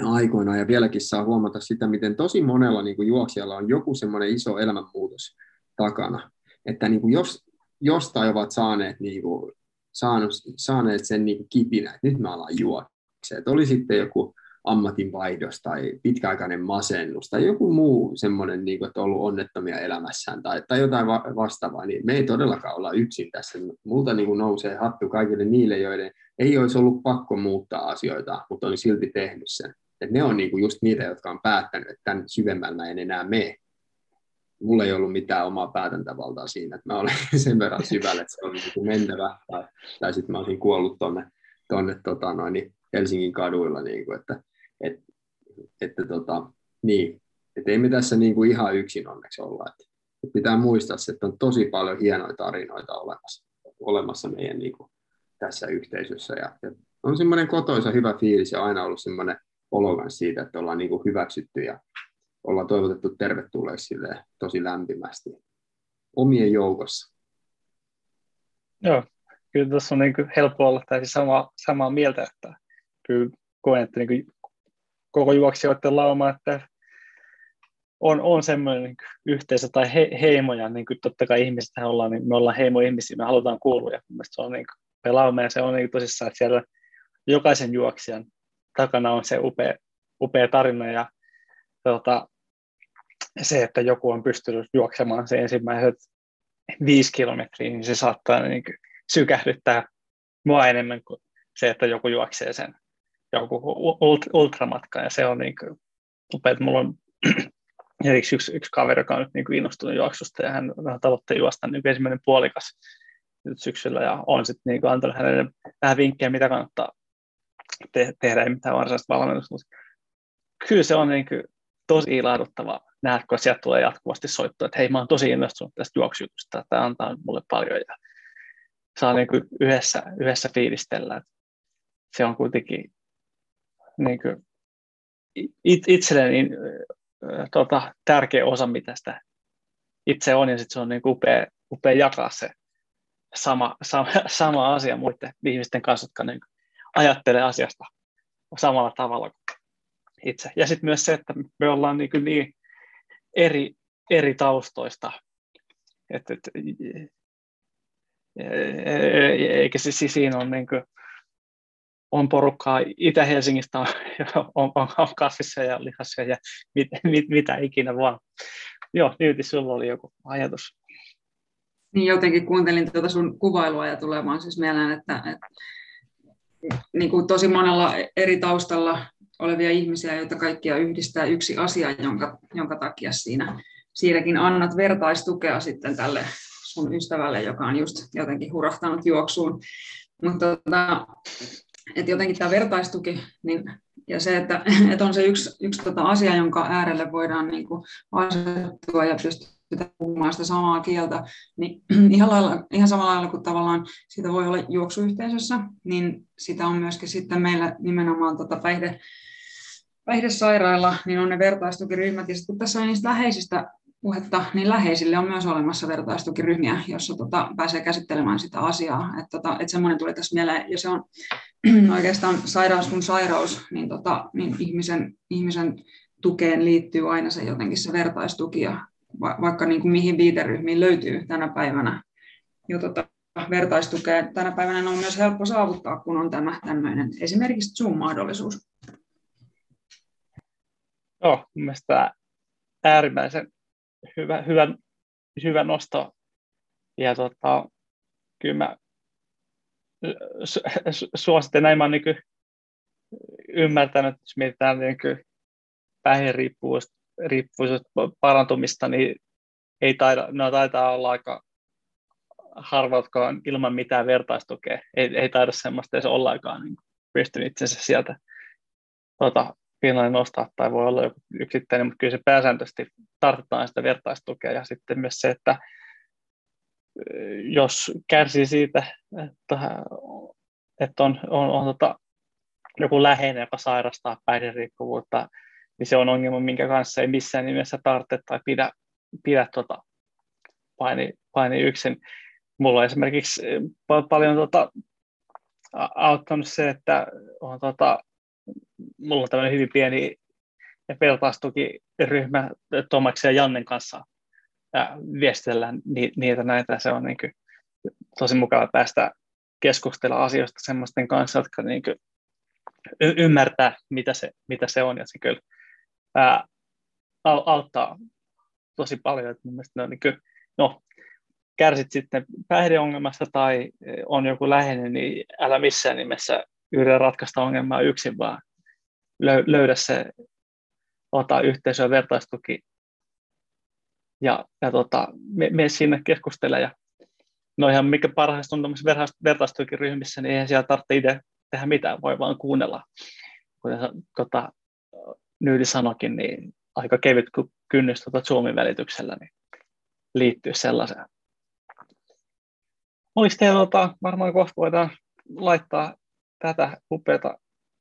aikoina ja vieläkin saa huomata sitä, miten tosi monella niin kuin juoksijalla on joku semmoinen iso elämänmuutos takana. Että niin kuin jos, jostain ovat saaneet, niin kuin, saanut, saaneet sen niin kuin kipinä, että nyt mä alan juoksemaan. Että oli sitten joku ammatinvaihdos tai pitkäaikainen masennus tai joku muu semmoinen, niin kuin, että on ollut onnettomia elämässään tai, tai jotain va- vastaavaa, niin me ei todellakaan olla yksin tässä. Multa niin kuin nousee hattu kaikille niille, joiden ei olisi ollut pakko muuttaa asioita, mutta on silti tehnyt sen. Et ne on niin kuin just niitä, jotka on päättänyt, että tämän syvemmällä en enää mene. Mulla ei ollut mitään omaa päätäntävaltaa siinä, että mä olin sen verran syvällä, että se oli niin kuin mentävä, tai, tai sitten mä olisin kuollut tuonne tonne, tota, noin, niin Helsingin kaduilla, niin kuin, että et, että tota, niin, et ei me tässä niin kuin ihan yksin onneksi olla. Että, että pitää muistaa, että on tosi paljon hienoja tarinoita olemassa, olemassa meidän niin kuin, tässä yhteisössä. Ja, ja on semmoinen kotoisa hyvä fiilis ja aina ollut semmoinen olo siitä, että ollaan niin kuin hyväksytty ja ollaan toivotettu tervetulleeksi tosi lämpimästi omien joukossa. Joo, kyllä tässä on niin kuin helppo olla täysin sama, samaa mieltä, että kyllä koen, että niin kuin koko juoksijoiden lauma, että on, on semmoinen niin yhteisö tai he, heimoja, niin kuin totta kai ihmiset ollaan, niin me ollaan heimoihmisiä, me halutaan kuulua, ja se on niin kuin, me lauma, ja se on niin tosissaan, että siellä jokaisen juoksijan takana on se upea, upea tarina, ja tota, se, että joku on pystynyt juoksemaan se ensimmäiset viisi kilometriä, niin se saattaa niin kuin sykähdyttää mua enemmän kuin se, että joku juoksee sen joku ultramatka, ja se on niin kuin, upea, että mulla on yksi, yksi kaveri, joka on nyt niin kuin innostunut juoksusta, ja hän tavoittaa juosta niin ensimmäinen puolikas nyt syksyllä, ja on sitten niin antanut hänelle vähän vinkkejä, mitä kannattaa te- tehdä, ei mitään varsinaista valmennusta, mutta kyllä se on niin kuin tosi ilahduttavaa nähdä, kun sieltä tulee jatkuvasti soittoa, että hei, mä oon tosi innostunut tästä juoksujutusta, että tämä antaa mulle paljon, ja saa niin kuin yhdessä, yhdessä fiilistellä. Se on kuitenkin niin kuin itselleni äh, tota, tärkeä osa, mitä sitä itse on, ja sitten se on niin upea, upea jakaa se sama, sama, sama asia muiden ihmisten kanssa, jotka niin ajattelee asiasta samalla tavalla kuin itse. Ja sitten myös se, että me ollaan niin, niin eri, eri taustoista, että, että eikä se siis siinä on niin kuin, on porukkaa Itä-Helsingistä, on, on, on, on kasvissa ja lihassa ja mit, mit, mitä ikinä vaan. Joo, Nyytti, sulla oli joku ajatus. Niin jotenkin kuuntelin tuota sun kuvailua ja tulee vaan siis mieleen, että, että niin kuin tosi monella eri taustalla olevia ihmisiä, joita kaikkia yhdistää yksi asia, jonka, jonka takia siinä, siinäkin annat vertaistukea sitten tälle sun ystävälle, joka on just jotenkin hurahtanut juoksuun. Mutta tota, että jotenkin tämä vertaistuki niin, ja se, että, että on se yksi, yksi tota asia, jonka äärelle voidaan niin kuin asettua ja pystytä puhumaan sitä samaa kieltä, niin ihan, lailla, ihan samalla lailla kuin tavallaan sitä voi olla juoksuyhteisössä, niin sitä on myöskin sitten meillä nimenomaan tota päihde, päihdesairailla, niin on ne vertaistukiryhmät, ja sitten tässä on niistä läheisistä puhetta, niin läheisille on myös olemassa vertaistukiryhmiä, jossa tota, pääsee käsittelemään sitä asiaa. Että tota, et semmoinen tuli tässä mieleen, ja se on oikeastaan sairaus kuin sairaus, niin, tota, niin ihmisen, ihmisen tukeen liittyy aina se jotenkin se vertaistuki, ja va, vaikka niin kuin mihin viiteryhmiin löytyy tänä päivänä jo tota, vertaistukea. Tänä päivänä on myös helppo saavuttaa, kun on tämä tämmöinen esimerkiksi Zoom-mahdollisuus. Joo, mielestäni äärimmäisen hyvä, hyvä, hyvä nosto. Ja tota, kyllä mä suosittelen, näin mä niin ymmärtänyt, jos mietitään niin päihderiippuvuus parantumista, niin ei taida, no taitaa olla aika harva, jotka on ilman mitään vertaistukea. Ei, ei taida semmoista edes ollenkaan niin pystynyt itsensä sieltä tota, pinnalle nostaa tai voi olla joku yksittäinen, mutta kyllä se pääsääntöisesti tarvitaan sitä vertaistukea ja sitten myös se, että jos kärsii siitä, että, että on, on, on tota, joku läheinen, joka sairastaa päihderiippuvuutta, niin se on ongelma, minkä kanssa ei missään nimessä tarvitse tai pidä, pidä tota, paini, paini yksin. Mulla on esimerkiksi paljon tota, auttanut se, että on tota, mulla on tämmöinen hyvin pieni vertaistukiryhmä Tomaksen ja Jannen kanssa ja viestitellään niitä näitä. Se on niin kuin tosi mukava päästä keskustella asioista semmoisten kanssa, jotka niin kuin y- ymmärtää, mitä se, mitä se on, ja se kyllä ää, auttaa tosi paljon. Että mun ne on niin kuin, no, kärsit sitten päihdeongelmasta tai on joku läheinen, niin älä missään nimessä yritä ratkaista ongelmaa yksin, vaan löydä se, ota yhteisö ja vertaistuki ja, ja tota, me, me sinne keskustele ja no ihan mikä parhaista on tämmöisissä vertaistukiryhmissä, niin eihän siellä tarvitse itse tehdä mitään, voi vaan kuunnella. Kuten tota, Nyyli sanokin, niin aika kevyt kynnys tuota Zoomin välityksellä niin liittyy sellaiseen. Olisi teillä tota, varmaan kohta voidaan laittaa tätä upeata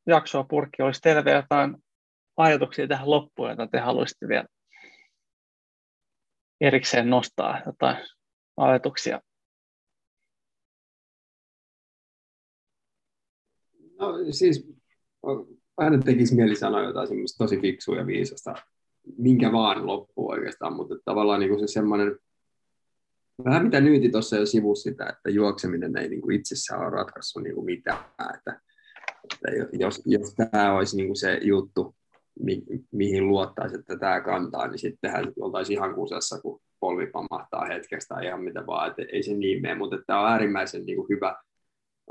jaksoa purkki. Olisi teillä vielä jotain ajatuksia tähän loppuun, joita te haluaisitte vielä erikseen nostaa jotain ajatuksia? No siis aina tekisi mieli sanoa jotain semmoista tosi fiksua ja viisasta, minkä vaan loppuu oikeastaan, mutta tavallaan niin kuin se semmoinen, vähän mitä Nyyti tuossa jo sivu sitä, että juokseminen ei niin kuin itsessään ole ratkaissut niin kuin mitään, että, että jos, jos tämä olisi niin kuin se juttu, mi, mihin luottaisi, että tämä kantaa, niin sittenhän oltaisiin ihan kusessa, kun polvi pamahtaa hetkestä ihan mitä vaan, että ei se niin mene, mutta tämä on äärimmäisen niin kuin hyvä,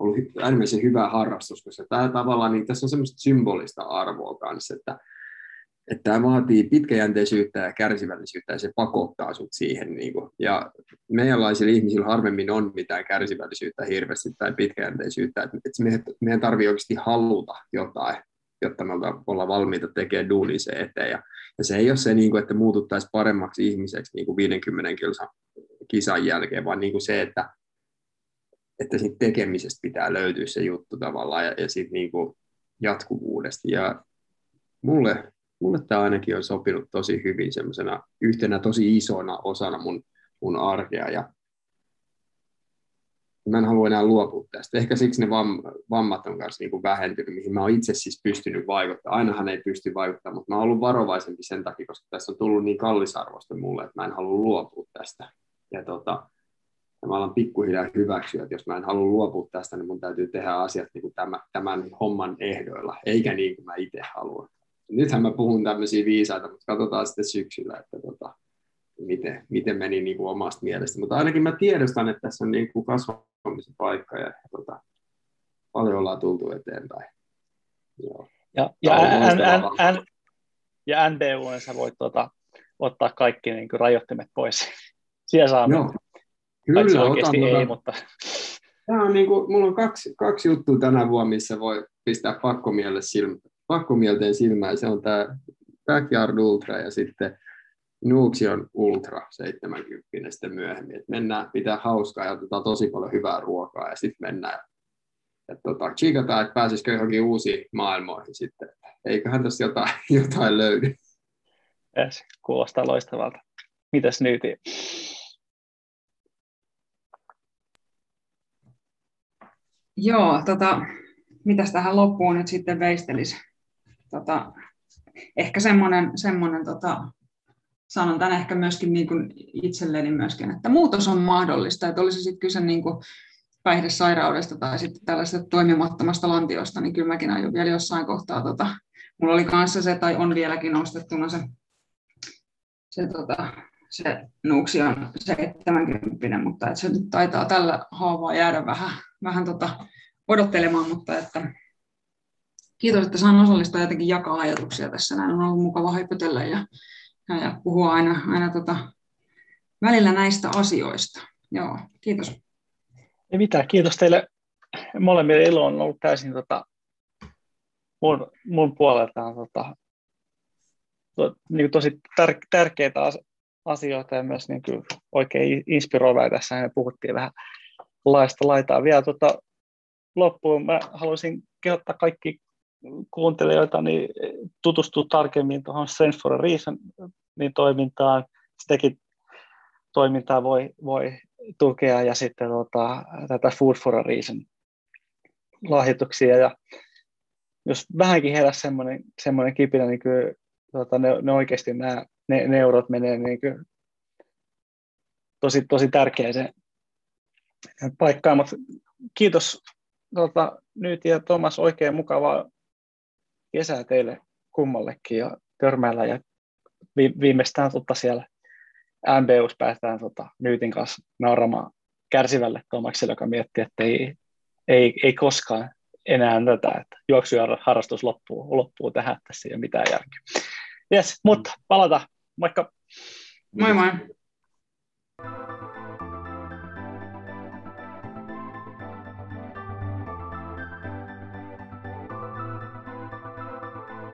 ollut äärimmäisen hyvä harrastus, koska tämä tavallaan, niin tässä on semmoista symbolista arvoa kanssa, että, että tämä vaatii pitkäjänteisyyttä ja kärsivällisyyttä ja se pakottaa sut siihen. Niin kuin. Ja meidänlaisilla ihmisillä harvemmin on mitään kärsivällisyyttä hirveästi tai pitkäjänteisyyttä, että, meidän, meidän tarvii oikeasti haluta jotain jotta me ollaan valmiita tekemään duuni se eteen. Ja, ja se ei ole se, niin kuin, että muututtaisiin paremmaksi ihmiseksi niin kuin 50 kilsan kisan jälkeen, vaan niin kuin se, että, että siitä tekemisestä pitää löytyä se juttu tavallaan ja, ja siitä niin kuin jatkuvuudesta. Ja mulle, mulle tämä ainakin on sopinut tosi hyvin semmoisena yhtenä tosi isona osana mun, mun arkea ja mä en halua enää luopua tästä. Ehkä siksi ne vam, vammat on kanssa niin kuin vähentynyt, mihin mä oon itse siis pystynyt vaikuttamaan. Ainahan ei pysty vaikuttamaan, mutta mä oon ollut varovaisempi sen takia, koska tässä on tullut niin kallisarvoista mulle, että mä en halua luopua tästä. Ja, tota, ja mä alan pikkuhiljaa hyväksyä, että jos mä en halua luopua tästä, niin mun täytyy tehdä asiat niin kuin tämän, tämän homman ehdoilla, eikä niin kuin mä itse haluan. Nythän mä puhun tämmöisiä viisaita, mutta katsotaan sitten syksyllä, että tota, miten, miten meni niin kuin omasta mielestä. Mutta ainakin mä tiedostan, että tässä on niin kuin kasvamisen paikka ja tota, paljon ollaan tultu eteenpäin. Joo. Ja, ja, n, n, n, ja NBU, sä voit tuota, ottaa kaikki niin kuin rajoittimet pois. Siellä saa Joo. Kyllä, oikeasti otan, ei, mutta... Tämä on niin kuin, mulla on kaksi, kaksi juttua tänä vuonna, missä voi pistää pakkomielteen silmä, pakkomielteen silmään. Se on tämä Backyard Ultra ja sitten Nuuksi on Ultra 70 sitten myöhemmin. Et mennään, pitää hauskaa ja otetaan tosi paljon hyvää ruokaa ja sitten mennään. Ja tota, että pääsisikö johonkin uusiin maailmoihin sitten. Eiköhän tässä jotain, jotain löydy. Yes, kuulostaa loistavalta. Mitäs nyt? Joo, tota, mitäs tähän loppuun nyt sitten veistelisi? Tota, ehkä semmoinen, semmoinen tota, sanon tämän ehkä myöskin niin kuin itselleni myöskin, että muutos on mahdollista, että olisi sitten kyse niin kuin päihdesairaudesta tai sitten tällaisesta toimimattomasta lantiosta, niin kyllä mäkin aion vielä jossain kohtaa, tota, mulla oli kanssa se, tai on vieläkin nostettuna se, se, tota, se nuuksi on 70, mutta että se nyt taitaa tällä haavaa jäädä vähän, vähän tota, odottelemaan, mutta että kiitos, että saan osallistua jotenkin jakaa ajatuksia tässä. Näin on ollut mukava hypytellä ja ja puhua aina, aina tota, välillä näistä asioista. Joo, kiitos. Ei mitään, kiitos teille molemmille. Ilo on ollut täysin tota, mun, mun puoleltaan tota, to, niin tosi tär, tärkeitä asioita ja myös niin kuin oikein inspiroivaa. Tässä me puhuttiin vähän laista laitaa. Vielä tota, loppuun mä haluaisin kehottaa kaikki kuuntelijoita niin tutustua tarkemmin tuohon Sense for a Reason niin toimintaan. Sitäkin toimintaa voi, voi tukea ja sitten tota, tätä Food for a Reason lahjoituksia. Ja jos vähänkin herää semmoinen, semmoinen kipinä, niin kyllä tota, ne, ne, oikeasti nämä ne, ne eurot menee niin kyllä tosi, tosi tärkeäseen paikkaan. Mutta kiitos tota, nyt ja Thomas, oikein mukavaa kesää teille kummallekin ja törmäillä ja viimeistään tota siellä MBUs päästään tota, Nyytin kanssa nauramaan kärsivälle Tomakselle, joka miettii, että ei, ei, ei koskaan enää tätä, että juoksu ja harrastus loppuu, loppuu tähän, tässä ei ole mitään järkeä. Yes, mutta palata, moikka! Moi moi!